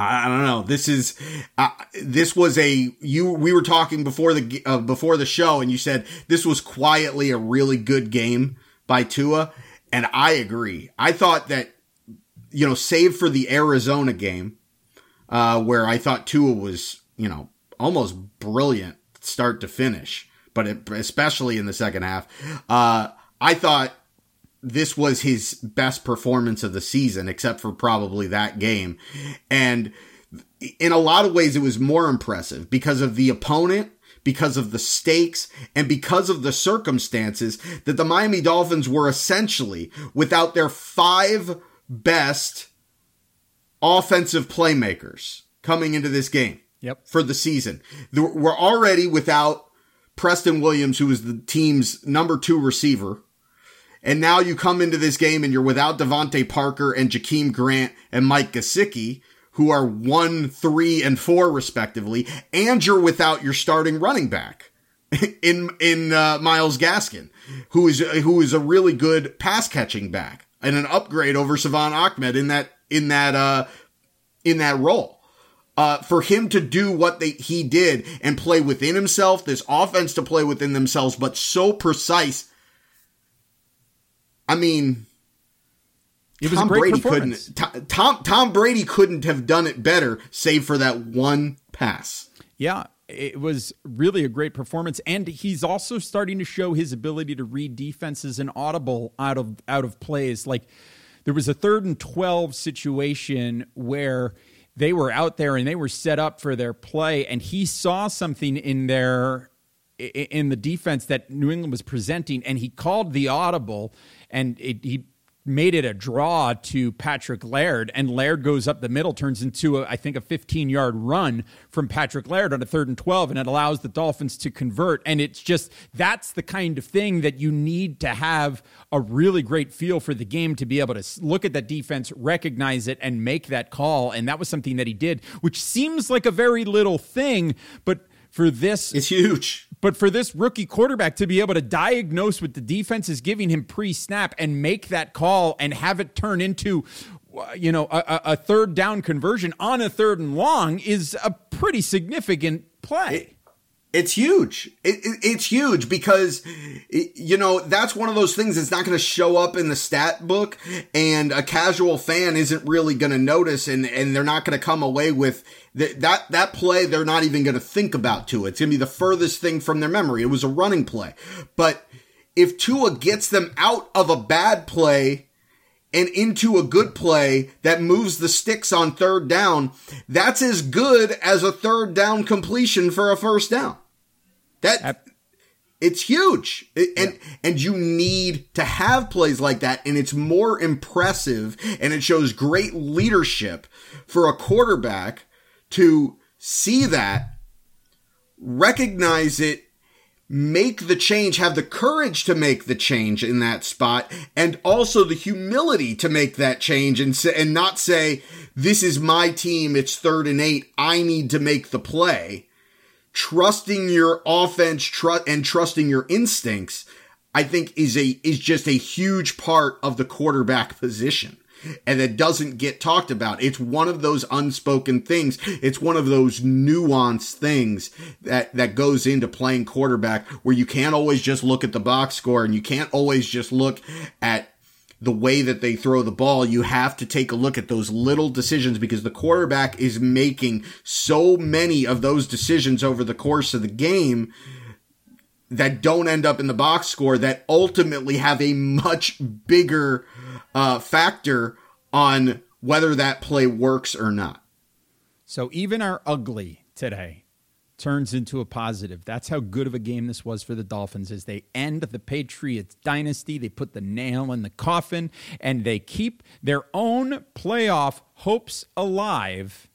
S3: I don't know. This is, uh, this was a, you, we were talking before the, uh, before the show and you said this was quietly a really good game by Tua. And I agree. I thought that, you know, save for the Arizona game, uh, where I thought Tua was, you know, almost brilliant start to finish, but it, especially in the second half, uh, I thought this was his best performance of the season, except for probably that game. And in a lot of ways, it was more impressive because of the opponent because of the stakes and because of the circumstances that the Miami Dolphins were essentially without their five best offensive playmakers coming into this game.
S2: Yep.
S3: For the season. We're already without Preston Williams, who is the team's number two receiver. And now you come into this game and you're without DeVante Parker and Jakeem Grant and Mike Gesicki, who are one, three, and four respectively, and you're without your starting running back in in uh, Myles Gaskin, who is who is a really good pass catching back and an upgrade over Salvon Ahmed in that in that uh in that role. Uh, for him to do what they, he did and play within himself, this offense to play within themselves, but so precise. I mean,
S2: it was Tom Brady
S3: couldn't Tom Tom Brady couldn't have done it better, save for that one pass.
S2: Yeah, it was really a great performance, and he's also starting to show his ability to read defenses and audible out of out of plays. Like there was a third and twelve situation where they were out there and they were set up for their play, and he saw something in their in the defense that New England was presenting, and he called the audible, and it, he made it a draw to Patrick Laird, and Laird goes up the middle, turns into, a, I think, a 15 yard run from Patrick Laird on a third and 12, and it allows the Dolphins to convert. And it's just that's the kind of thing that you need to have a really great feel for the game to be able to look at that defense, recognize it, and make that call. And that was something that he did, which seems like a very little thing, but for this,
S3: it's huge
S2: but for this rookie quarterback to be able to diagnose what the defense is giving him pre snap and make that call and have it turn into, uh, you know, a, a, third down conversion on a third and long is a pretty significant play.
S3: It's huge. It, it, it's huge because, you know, that's one of those things that's not going to show up in the stat book and a casual fan isn't really going to notice and, and they're not going to come away with th- that, that play. They're not even going to think about to. It's going to be the furthest thing from their memory. It was a running play. But if Tua gets them out of a bad play and into a good play that moves the sticks on third down, that's as good as a third down completion for a first down. That it's huge. It- and
S2: Yeah.
S3: and you need to have plays like that and it's more impressive and it shows great leadership for a quarterback to see that recognize it make the change, have the courage to make the change in that spot, and also the humility to make that change and say, and not say, this is my team, it's third and eight, I need to make the play. Trusting your offense tr- and trusting your instincts, I think is a, is just a huge part of the quarterback position. And that doesn't get talked about. It's one of those unspoken things. It's one of those nuanced things that, that goes into playing quarterback where you can't always just look at the box score and you can't always just look at the way that they throw the ball. You have to take a look at those little decisions because the quarterback is making so many of those decisions over the course of the game that don't end up in the box score that ultimately have a much bigger uh, factor on whether that play works or not.
S2: So even our ugly today turns into a positive. That's how good of a game this was for the Dolphins as they end the Patriots dynasty. They put the nail in the coffin and they keep their own playoff hopes alive.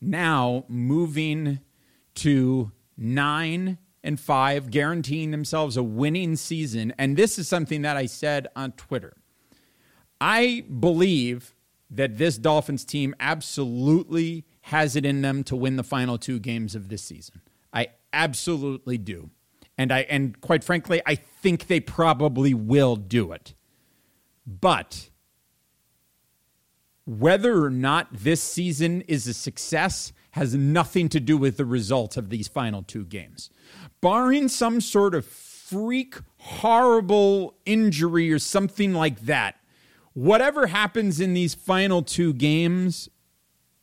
S2: Now moving to 9 and 5, guaranteeing themselves a winning season. And this is something that I said on Twitter. I believe that this Dolphins team absolutely has it in them to win the final two games of this season. I absolutely do. And I and quite frankly, I think they probably will do it. But whether or not this season is a success has nothing to do with the results of these final two games. Barring some sort of freak, horrible injury or something like that, whatever happens in these final two games,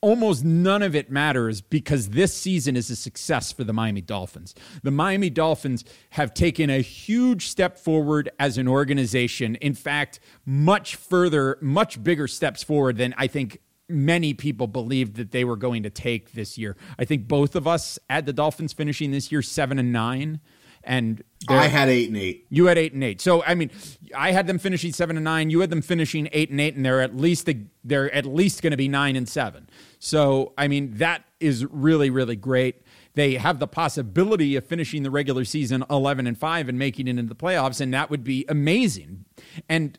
S2: almost none of it matters because this season is a success for the Miami Dolphins. The Miami Dolphins have taken a huge step forward as an organization. In fact, much further, much bigger steps forward than I think many people believed that they were going to take this year. I think both of us had the Dolphins finishing this year 7 and 9 and
S3: I had eight and eight.
S2: you had eight and eight. So I mean, I had them finishing seven and nine. You had them finishing eight and eight, and they're at least they're at least going to be nine and seven. So I mean, that is really really great. They have the possibility of finishing the regular season eleven and five and making it into the playoffs, and that would be amazing. And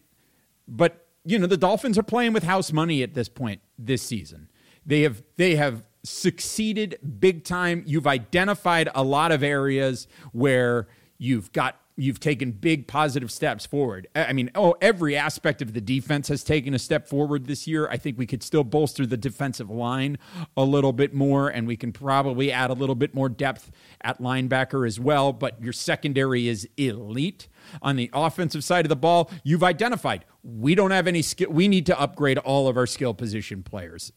S2: but you know, the Dolphins are playing with house money at this point this season. They have they have succeeded big time. You've identified a lot of areas where you've got you've taken big positive steps forward. I mean, oh, every aspect of the defense has taken a step forward this year. I think we could still bolster the defensive line a little bit more, and we can probably add a little bit more depth at linebacker as well. But your secondary is elite. On the offensive side of the ball, you've identified we don't have any skill. We need to upgrade all of our skill position players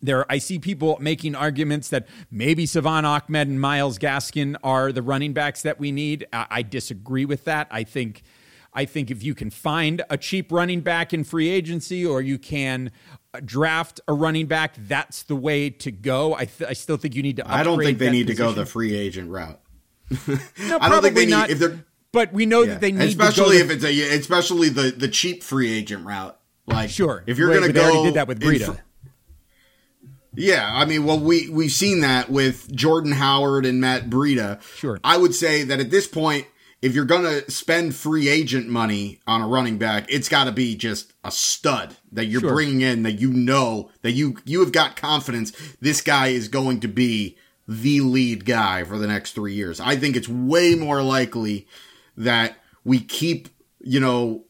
S2: there I see people making arguments that maybe Salvon Ahmed and Myles Gaskin are the running backs that we need. I, I disagree with that. I think I think if you can find a cheap running back in free agency or you can uh, draft a running back, that's the way to go. I, th- I still think you need to.
S3: I don't think they need to go the free agent route.
S2: No,
S3: I don't think they need
S2: not.
S3: if they're
S2: but we know
S3: yeah.
S2: that they need
S3: especially
S2: to go
S3: if it's a especially the the cheap free agent route. Like
S2: Sure.
S3: if you're
S2: Right,
S3: going to go
S2: already did that with Breida.
S3: Yeah, I mean, well, we we've seen that with Jordan Howard and Matt Breida.
S2: Sure.
S3: I would say that at this point, if you're going to spend free agent money on a running back, it's got to be just a stud that you're
S2: Sure.
S3: bringing in that you know that you you have got confidence this guy is going to be the lead guy for the next 3 years. I think it's way more likely that we keep, you know,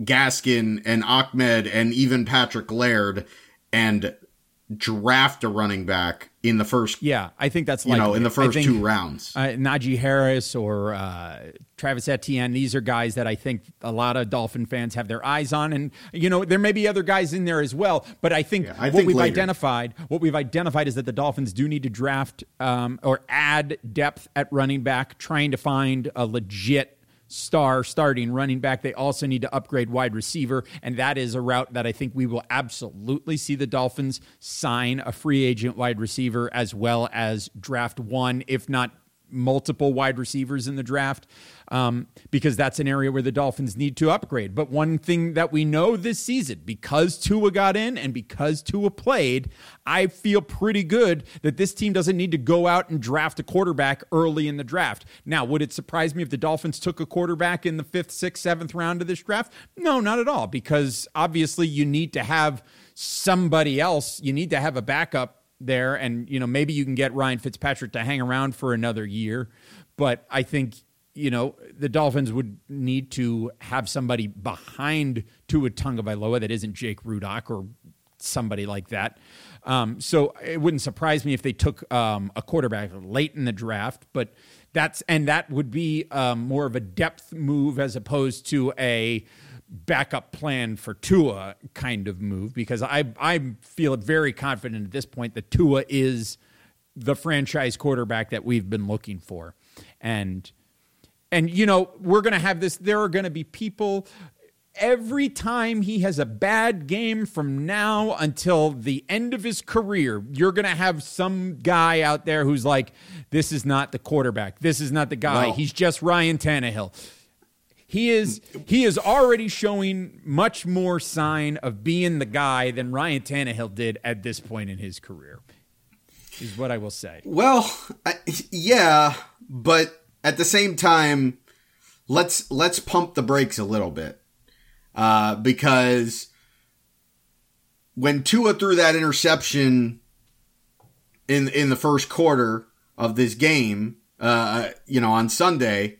S3: Gaskin and Ahmed and even Patrick Laird and draft a running back in the first,
S2: Yeah, I think that's
S3: you
S2: likely.
S3: know, in the first
S2: think,
S3: two rounds.
S2: Uh, Najee Harris or uh, Travis Etienne, these are guys that I think a lot of Dolphin fans have their eyes on, and you know there may be other guys in there as well. But I think
S3: I
S2: what
S3: think
S2: we've
S3: later.
S2: identified, what we've identified is that the Dolphins do need to draft um, or add depth at running back, trying to find a legit star starting running back. They also need to upgrade wide receiver, and that is a route that I think we will absolutely see the Dolphins sign a free agent wide receiver as well as draft one, if not multiple wide receivers in the draft um, because that's an area where the Dolphins need to upgrade. But one thing that we know this season, because Tua got in and because Tua played, I feel pretty good that this team doesn't need to go out and draft a quarterback early in the draft. Now, would it surprise me if the Dolphins took a quarterback in the fifth, sixth, seventh round of this draft? No, not at all, because obviously you need to have somebody else, you need to have a backup there and you know maybe you can get Ryan Fitzpatrick to hang around for another year but I think you know the Dolphins would need to have somebody behind Tua Tagovailoa that isn't Jake Rudock or somebody like that. Um, so it wouldn't surprise me if they took um, a quarterback late in the draft but that's and that would be um, more of a depth move as opposed to a backup plan for Tua kind of move because I I feel very confident at this point that Tua is the franchise quarterback that we've been looking for. And and you know, we're going to have this there are going to be people every time he has a bad game from now until the end of his career, you're going to have some guy out there who's like this is not the quarterback. This is not the guy.
S3: No.
S2: He's just Ryan Tannehill he is he is already showing much more sign of being the guy than Ryan Tannehill did at this point in his career. Is what I will say.
S3: Well, I, yeah, but at the same time, let's let's pump the brakes a little bit uh, because when Tua threw that interception in in the first quarter of this game, uh, you know, on Sunday,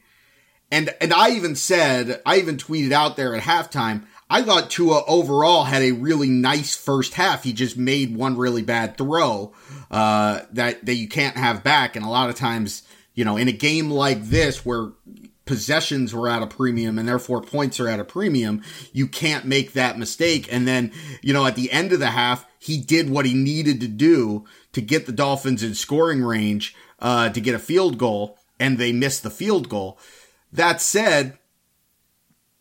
S3: and and I even said, I even tweeted out there at halftime. I thought Tua overall had a really nice first half. He just made one really bad throw uh, that that you can't have back. And a lot of times, you know, in a game like this where possessions were at a premium and therefore points are at a premium, you can't make that mistake. And then, you know, at the end of the half, he did what he needed to do to get the Dolphins in scoring range uh, to get a field goal, and they missed the field goal. That said,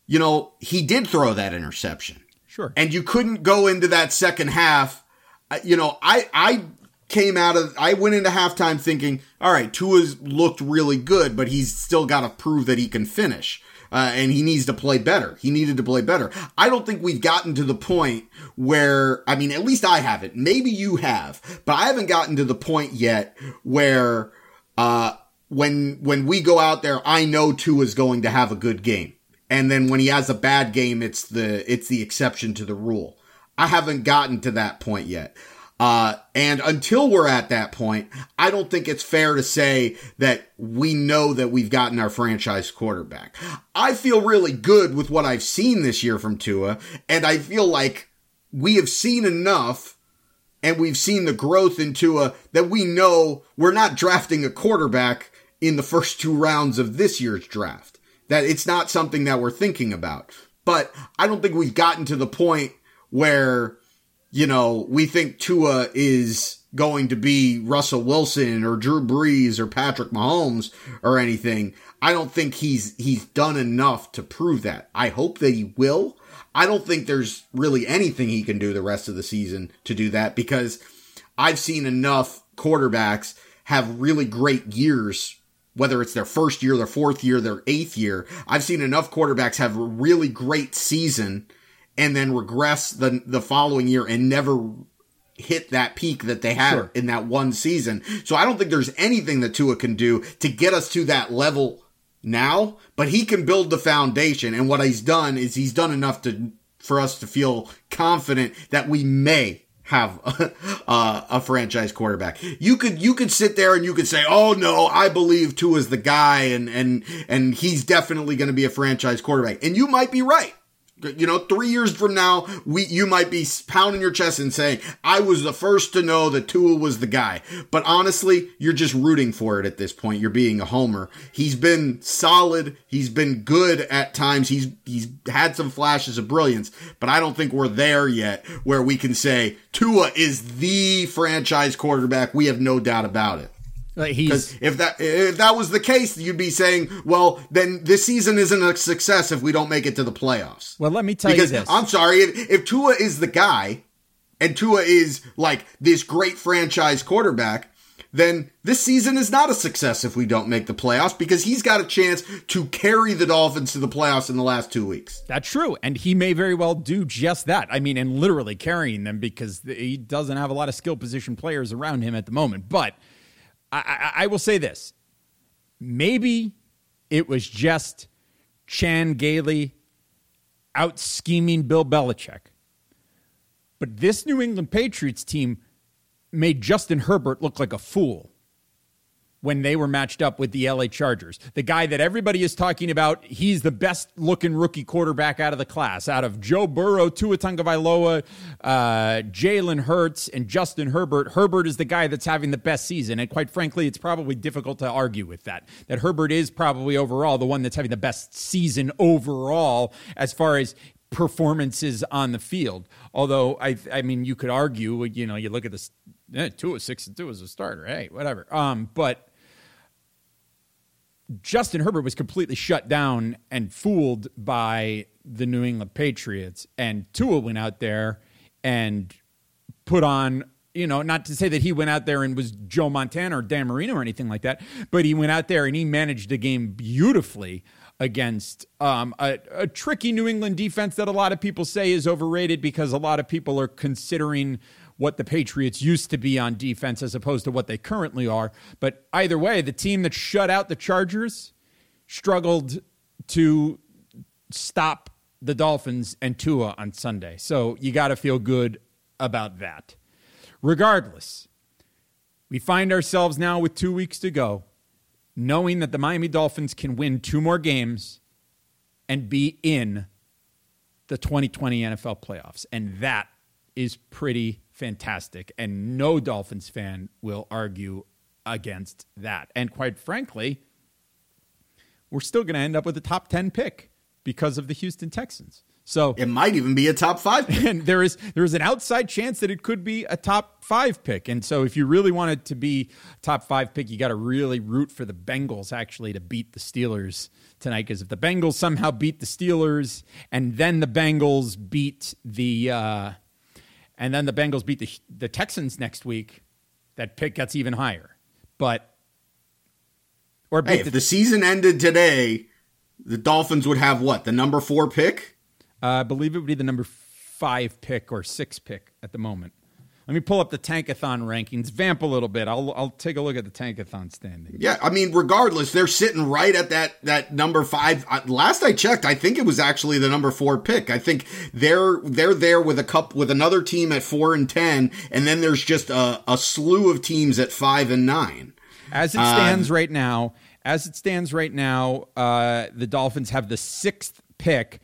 S3: you know, he did throw that interception.
S2: Sure.
S3: And you couldn't go into that second half. uh, You know, I, I came out of, I went into halftime thinking, all right, Tua's looked really good, but he's still got to prove that he can finish. Uh, and he needs to play better. He needed to play better. I don't think we've gotten to the point where, I mean, at least I haven't. Maybe you have, but I haven't gotten to the point yet where, uh, when, when we go out there, I know Tua's going to have a good game. And then when he has a bad game, it's the, it's the exception to the rule. I haven't gotten to that point yet. Uh, and until we're at that point, I don't think it's fair to say that we know that we've gotten our franchise quarterback. I feel really good with what I've seen this year from Tua, and I feel like we have seen enough and we've seen the growth in Tua that we know we're not drafting a quarterback in the first two rounds of this year's draft. That it's not something that we're thinking about. But I don't think we've gotten to the point where you know, we think Tua is going to be Russell Wilson or Drew Brees or Patrick Mahomes or anything. I don't think he's he's done enough to prove that. I hope that he will. I don't think there's really anything he can do the rest of the season to do that because I've seen enough quarterbacks have really great years whether it's their first year, their fourth year, their eighth year. I've seen enough quarterbacks have a really great season and then regress the the following year and never hit that peak that they had
S2: Sure.
S3: in that one season. So I don't think there's anything that Tua can do to get us to that level now, but he can build the foundation and what he's done is he's done enough to for us to feel confident that we may have a, uh, a franchise quarterback. You could you could sit there and you could say, "Oh no, I believe Tua's the guy and and and he's definitely going to be a franchise quarterback." And you might be right You know, three years from now, we you might be pounding your chest and saying, "I was the first to know that Tua was the guy." But honestly, you're just rooting for it at this point. You're being a homer. He's been solid. He's been good at times. He's he's had some flashes of brilliance, but I don't think we're there yet where we can say Tua is the franchise quarterback. We have no doubt about it.
S2: Like he's
S3: if that if that was the case, you'd be saying, well, then this season isn't a success if we don't make it to the playoffs.
S2: well. Let me tell
S3: because
S2: you this.
S3: I'm sorry, if, if Tua is the guy, and Tua is like this great franchise quarterback, then this season is not a success if we don't make the playoffs because he's got a chance to carry the Dolphins to the playoffs in the last two weeks.
S2: That's true. And he may very well do just that. I mean, and literally carrying them because he doesn't have a lot of skill position players around him at the moment. But I, I, I will say this maybe it was just Chan Gailey out scheming Bill Belichick. But this New England Patriots team made Justin Herbert look like a fool when they were matched up with the LA Chargers. The guy that everybody is talking about, he's the best looking rookie quarterback out of the class, out of Joe Burrow, Tua Tagovailoa, uh, Jalen Hurts, and Justin Herbert. Herbert is the guy that's having the best season, and quite frankly, it's probably difficult to argue with that. That Herbert is probably overall the one that's having the best season overall as far as performances on the field. Although I, I mean, you could argue, you know, you look at this, eh, Tua is six and two as a starter, hey, whatever. Um, but Justin Herbert was completely shut down and fooled by the New England Patriots, and Tua went out there and put on. You know, not to say that he went out there and was Joe Montana or Dan Marino or anything like that, but he went out there and he managed the game beautifully against um, a, a tricky New England defense that a lot of people say is overrated because a lot of people are considering what the Patriots used to be on defense as opposed to what they currently are. But either way, the team that shut out the Chargers struggled to stop the Dolphins and Tua on Sunday. So you got to feel good about that. Regardless, we find ourselves now with two weeks to go, knowing that the Miami Dolphins can win two more games and be in the 2020 NFL playoffs. And that is pretty fantastic. And no Dolphins fan will argue against that. And quite frankly, we're still going to end up with a top 10 pick because of the Houston Texans. So
S3: It might even be a top five. pick.
S2: and there is there is an outside chance that it could be a top five pick. And so if you really want it to be top five pick, you got to really root for the Bengals actually to beat the Steelers tonight. Because if the Bengals somehow beat the Steelers and then the Bengals beat the uh, and then the Bengals beat the the Texans next week, that pick gets even higher. But or
S3: Hey, if the season ended today, the Dolphins would have what? The number four pick?
S2: Uh, I believe it would be the number five pick or six pick at the moment. Let me pull up the Tankathon rankings, vamp a little bit. I'll I'll take a look at the Tankathon standing.
S3: Yeah, I mean, regardless, they're sitting right at that that number five. Uh, Last I checked, I think it was actually the number four pick. I think they're they're there with a cup with another team at four and ten, and then there's just a, a slew of teams at five and nine.
S2: As it stands right now, as it stands right now, uh, the Dolphins have the sixth pick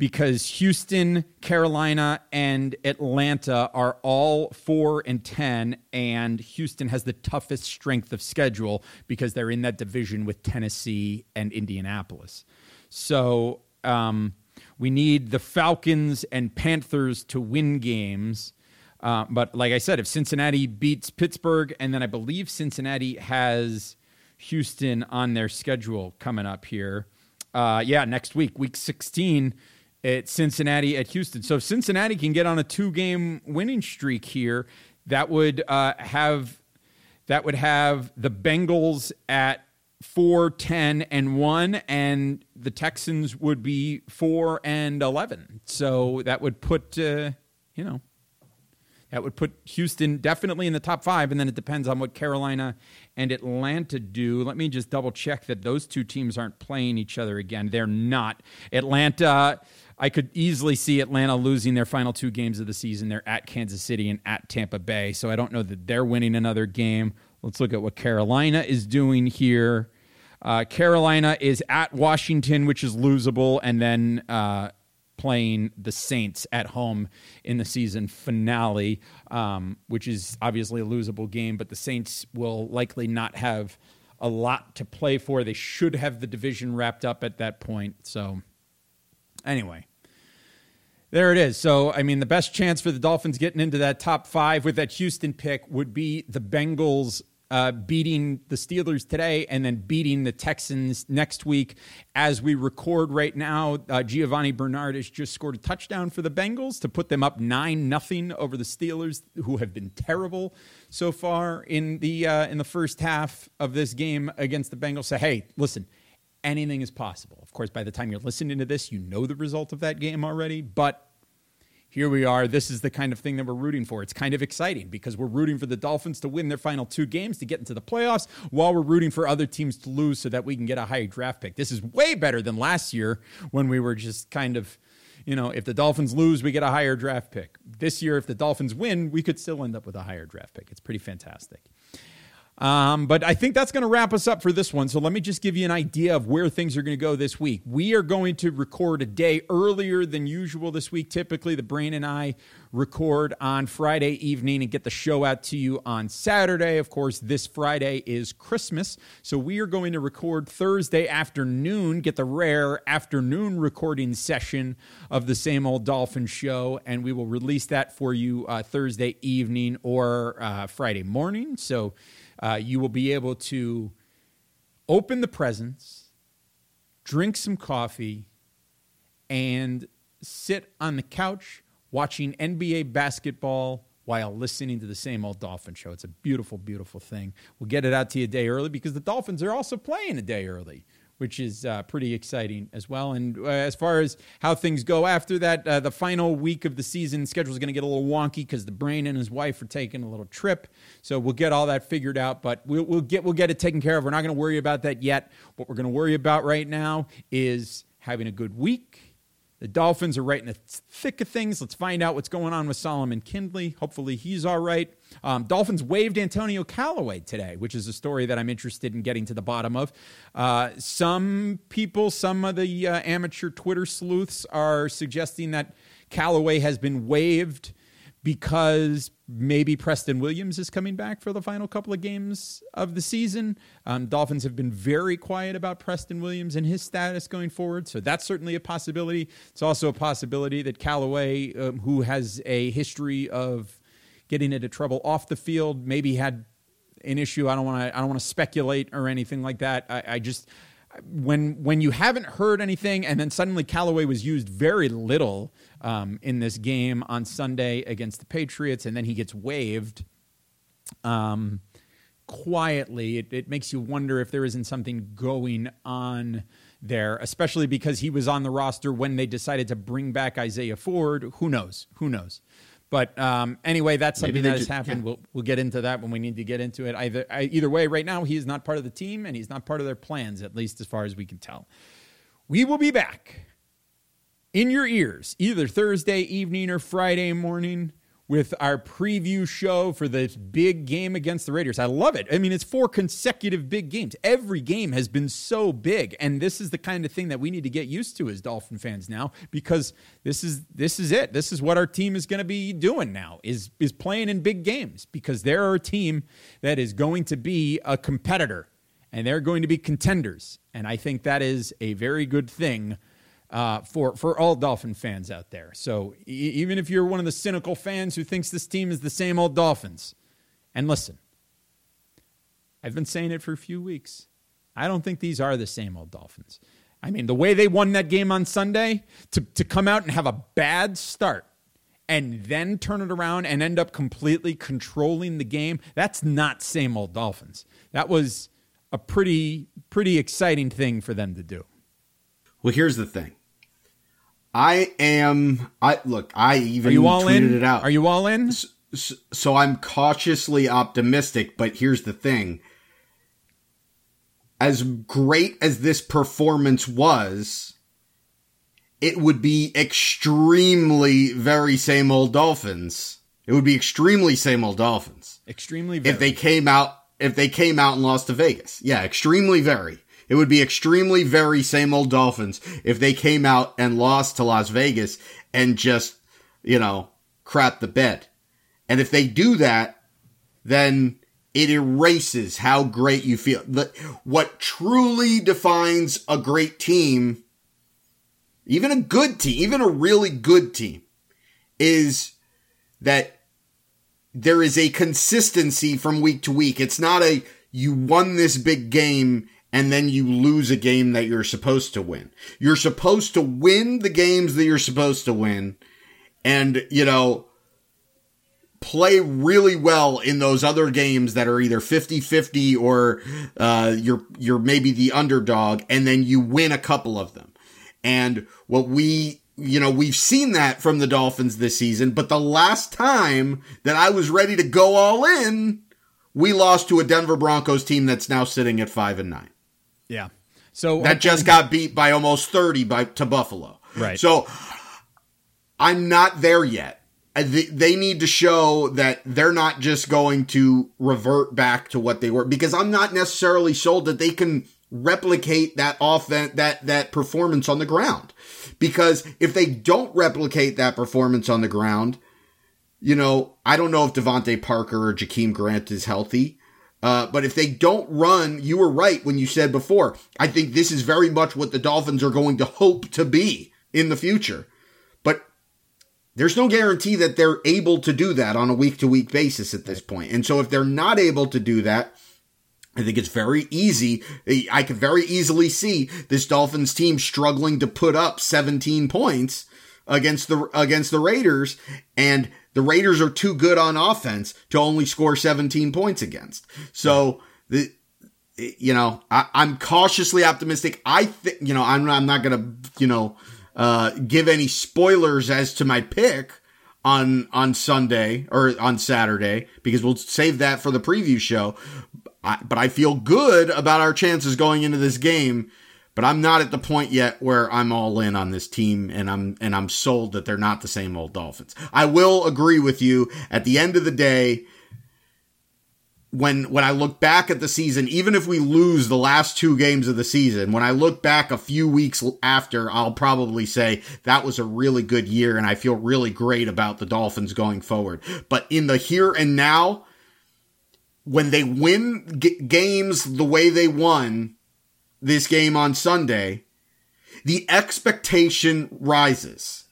S2: because Houston, Carolina, and Atlanta are all four and ten, and Houston has the toughest strength of schedule because they're in that division with Tennessee and Indianapolis. So um, we need the Falcons and Panthers to win games. Uh, but like I said, if Cincinnati beats Pittsburgh, and then I believe Cincinnati has Houston on their schedule coming up here. Uh, yeah, next week, week 16, it's Cincinnati at Houston. So if Cincinnati can get on a two game winning streak here, that would uh, have that would have the Bengals at four, ten, and one, and the Texans would be four and eleven. So that would put uh, you know that would put Houston definitely in the top five, and then it depends on what Carolina and Atlanta do. Let me just double check that those two teams aren't playing each other again. They're not. Atlanta, I could easily see Atlanta losing their final two games of the season. They're at Kansas City and at Tampa Bay, so I don't know that they're winning another game. Let's look at what Carolina is doing here. Uh, Carolina is at Washington, which is losable, and then uh, playing the Saints at home in the season finale, um, which is obviously a losable game, but the Saints will likely not have a lot to play for. They should have the division wrapped up at that point. So, anyway, there it is. So, I mean, the best chance for the Dolphins getting into that top five with that Houston pick would be the Bengals uh, beating the Steelers today and then beating the Texans next week. As we record right now, uh, Giovani Bernard has just scored a touchdown for the Bengals to put them up nine nothing over the Steelers, who have been terrible so far in the uh, in the first half of this game against the Bengals. So, hey, listen, anything is possible. Of course, by the time you're listening to this, you know the result of that game already, but here we are. This is the kind of thing that we're rooting for. It's kind of exciting because we're rooting for the Dolphins to win their final two games to get into the playoffs while we're rooting for other teams to lose so that we can get a higher draft pick. This is way better than last year when we were just kind of, you know, if the Dolphins lose, we get a higher draft pick. This year, if the Dolphins win, we could still end up with a higher draft pick. It's pretty fantastic. Um, but I think that's going to wrap us up for this one. So let me just give you an idea of where things are going to go this week. We are going to record a day earlier than usual this week. Typically, the brain and I record on Friday evening and get the show out to you on Saturday. Of course, this Friday is Christmas. So we are going to record Thursday afternoon, get the rare afternoon recording session of the same old Dolphin show. And we will release that for you uh, Thursday evening or uh, Friday morning. So, uh, you will be able to open the presents, drink some coffee, and sit on the couch watching NBA basketball while listening to the same old Dolphin show. It's a beautiful, beautiful thing. We'll get it out to you a day early because the Dolphins are also playing a day early which is uh, pretty exciting as well. And uh, as far as how things go after that, uh, the final week of the season schedule is going to get a little wonky because the brain and his wife are taking a little trip. So we'll get all that figured out, but we'll, we'll get we'll get it taken care of. We're not going to worry about that yet. What we're going to worry about right now is having a good week the Dolphins are right in the thick of things. Let's find out what's going on with Solomon Kindley. Hopefully, he's all right. Um, Dolphins waived Antonio Callaway today, which is a story that I'm interested in getting to the bottom of. Uh, some people, some of the uh, amateur Twitter sleuths are suggesting that Callaway has been waived because maybe Preston Williams is coming back for the final couple of games of the season. Um, Dolphins have been very quiet about Preston Williams and his status going forward, so that's certainly a possibility. It's also a possibility that Callaway, um, who has a history of getting into trouble off the field, maybe had an issue. I don't want to. I don't want to speculate or anything like that. I, I just when when you haven't heard anything, and then suddenly Callaway was used very little um, in this game on Sunday against the Patriots, and then he gets waived. Um, quietly, it, it makes you wonder if there isn't something going on there, especially because he was on the roster when they decided to bring back Isaiah Ford. Who knows? Who knows? But um, anyway, that's something that has happened. Yeah. We'll, we'll get into that when we need to get into it. Either either way, right now he is not part of the team and he's not part of their plans, at least as far as we can tell. We will be back in your ears either Thursday evening or Friday morning with our preview show for this big game against the Raiders. I love it. I mean, it's four consecutive big games. Every game has been so big, and this is the kind of thing that we need to get used to as Dolphin fans now because this is this is it. This is what our team is going to be doing now is is playing in big games because they're a team that is going to be a competitor and they're going to be contenders, and I think that is a very good thing uh, for for all Dolphin fans out there. So e- even if you're one of the cynical fans who thinks this team is the same old Dolphins, and listen, I've been saying it for a few weeks. I don't think these are the same old Dolphins. I mean, the way they won that game on Sunday to to come out and have a bad start and then turn it around and end up completely controlling the game, that's not same old Dolphins. That was a pretty pretty exciting thing for them to do.
S3: Well, here's the thing. I am. I look. I even
S2: Are you all
S3: tweeted
S2: in?
S3: it out.
S2: Are you all in?
S3: So, so I'm cautiously optimistic, but here's the thing. As great as this performance was, it would be extremely very same old Dolphins. It would be extremely same old Dolphins.
S2: Extremely very.
S3: If they came out if they came out and lost to Vegas. Yeah, extremely very. It would be extremely very same old Dolphins if they came out and lost to Las Vegas and just, you know, crap the bed. And if they do that, then it erases how great you feel. The, what truly defines a great team, even a good team, even a really good team, is that there is a consistency from week to week. It's not a you won this big game and then you lose a game that you're supposed to win. You're supposed to win the games that you're supposed to win and, you know, play really well in those other games that are either 50-50 or uh, you're you're maybe the underdog and then you win a couple of them. And what we you know, we've seen that from the Dolphins this season, but the last time that I was ready to go all in, we lost to a Denver Broncos team that's now sitting at 5 and 9.
S2: Yeah. So
S3: That just got beat by almost 30 by to Buffalo.
S2: Right.
S3: So I'm not there yet. Uh, I thi- They need to show that they're not just going to revert back to what they were because I'm not necessarily sold that they can replicate that offense that that performance on the ground. Because if they don't replicate that performance on the ground, you know, I don't know if DeVante Parker or Jakeem Grant is healthy. Uh, but if they don't run, you were right when you said before. I think this is very much what the Dolphins are going to hope to be in the future. But there's no guarantee that they're able to do that on a week to week basis at this point. And so if they're not able to do that, I think it's very easy. I could very easily see this Dolphins team struggling to put up 17 points against the against the Raiders and the Raiders are too good on offense to only score 17 points against. So the you know, I, I'm cautiously optimistic. I think you know, I'm I'm not gonna you know uh, give any spoilers as to my pick on on Sunday or on Saturday because we'll save that for the preview show. I, but I feel good about our chances going into this game. But I'm not at the point yet where I'm all in on this team and I'm and I'm sold that they're not the same old Dolphins. I will agree with you at the end of the day when when I look back at the season, even if we lose the last two games of the season, when I look back a few weeks after, I'll probably say that was a really good year and I feel really great about the Dolphins going forward. But in the here and now, when they win g- games the way they won this game on Sunday, the expectation rises.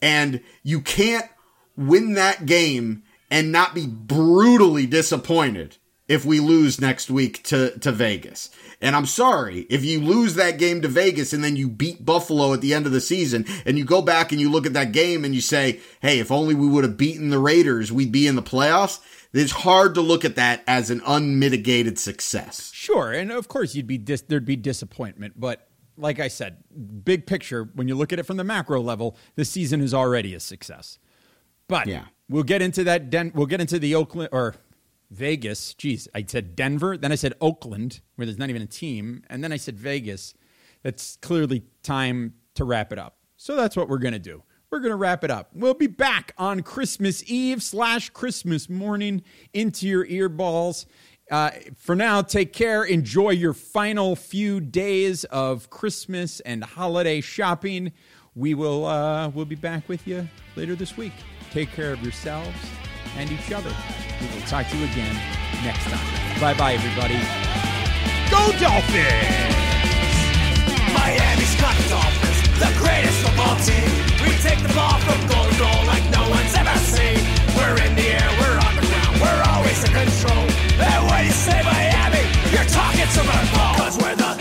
S3: And you can't win that game and not be brutally disappointed if we lose next week to, to Vegas. And I'm sorry, if you lose that game to Vegas and then you beat Buffalo at the end of the season and you go back and you look at that game and you say, hey, if only we would have beaten the Raiders, we'd be in the playoffs. It's hard to look at that as an unmitigated success.
S2: Sure, and of course you'd be dis- there'd be disappointment, but like I said, big picture, when you look at it from the macro level, the season is already a success. But
S3: Yeah.
S2: we'll get into that. Den- we'll get into the Oakland or Vegas. Geez, I said Denver, then I said Oakland, where there's not even a team, and then I said Vegas. That's clearly time to wrap it up. So that's what we're gonna do. We're gonna wrap it up. We'll be back on Christmas Eve slash Christmas morning into your earballs. Uh, for now, take care. Enjoy your final few days of Christmas and holiday shopping. We will uh, we'll be back with you later this week. Take care of yourselves and each other. We will talk to you again next time. Bye bye, everybody. Go Dolphins!
S1: Miami's got Dolphins, the greatest football team. We take the ball from goal to goal like no one's ever seen.
S4: We're in the air, we're on the ground, we're always in control. And when you say Miami, you're talking to. Cause we're the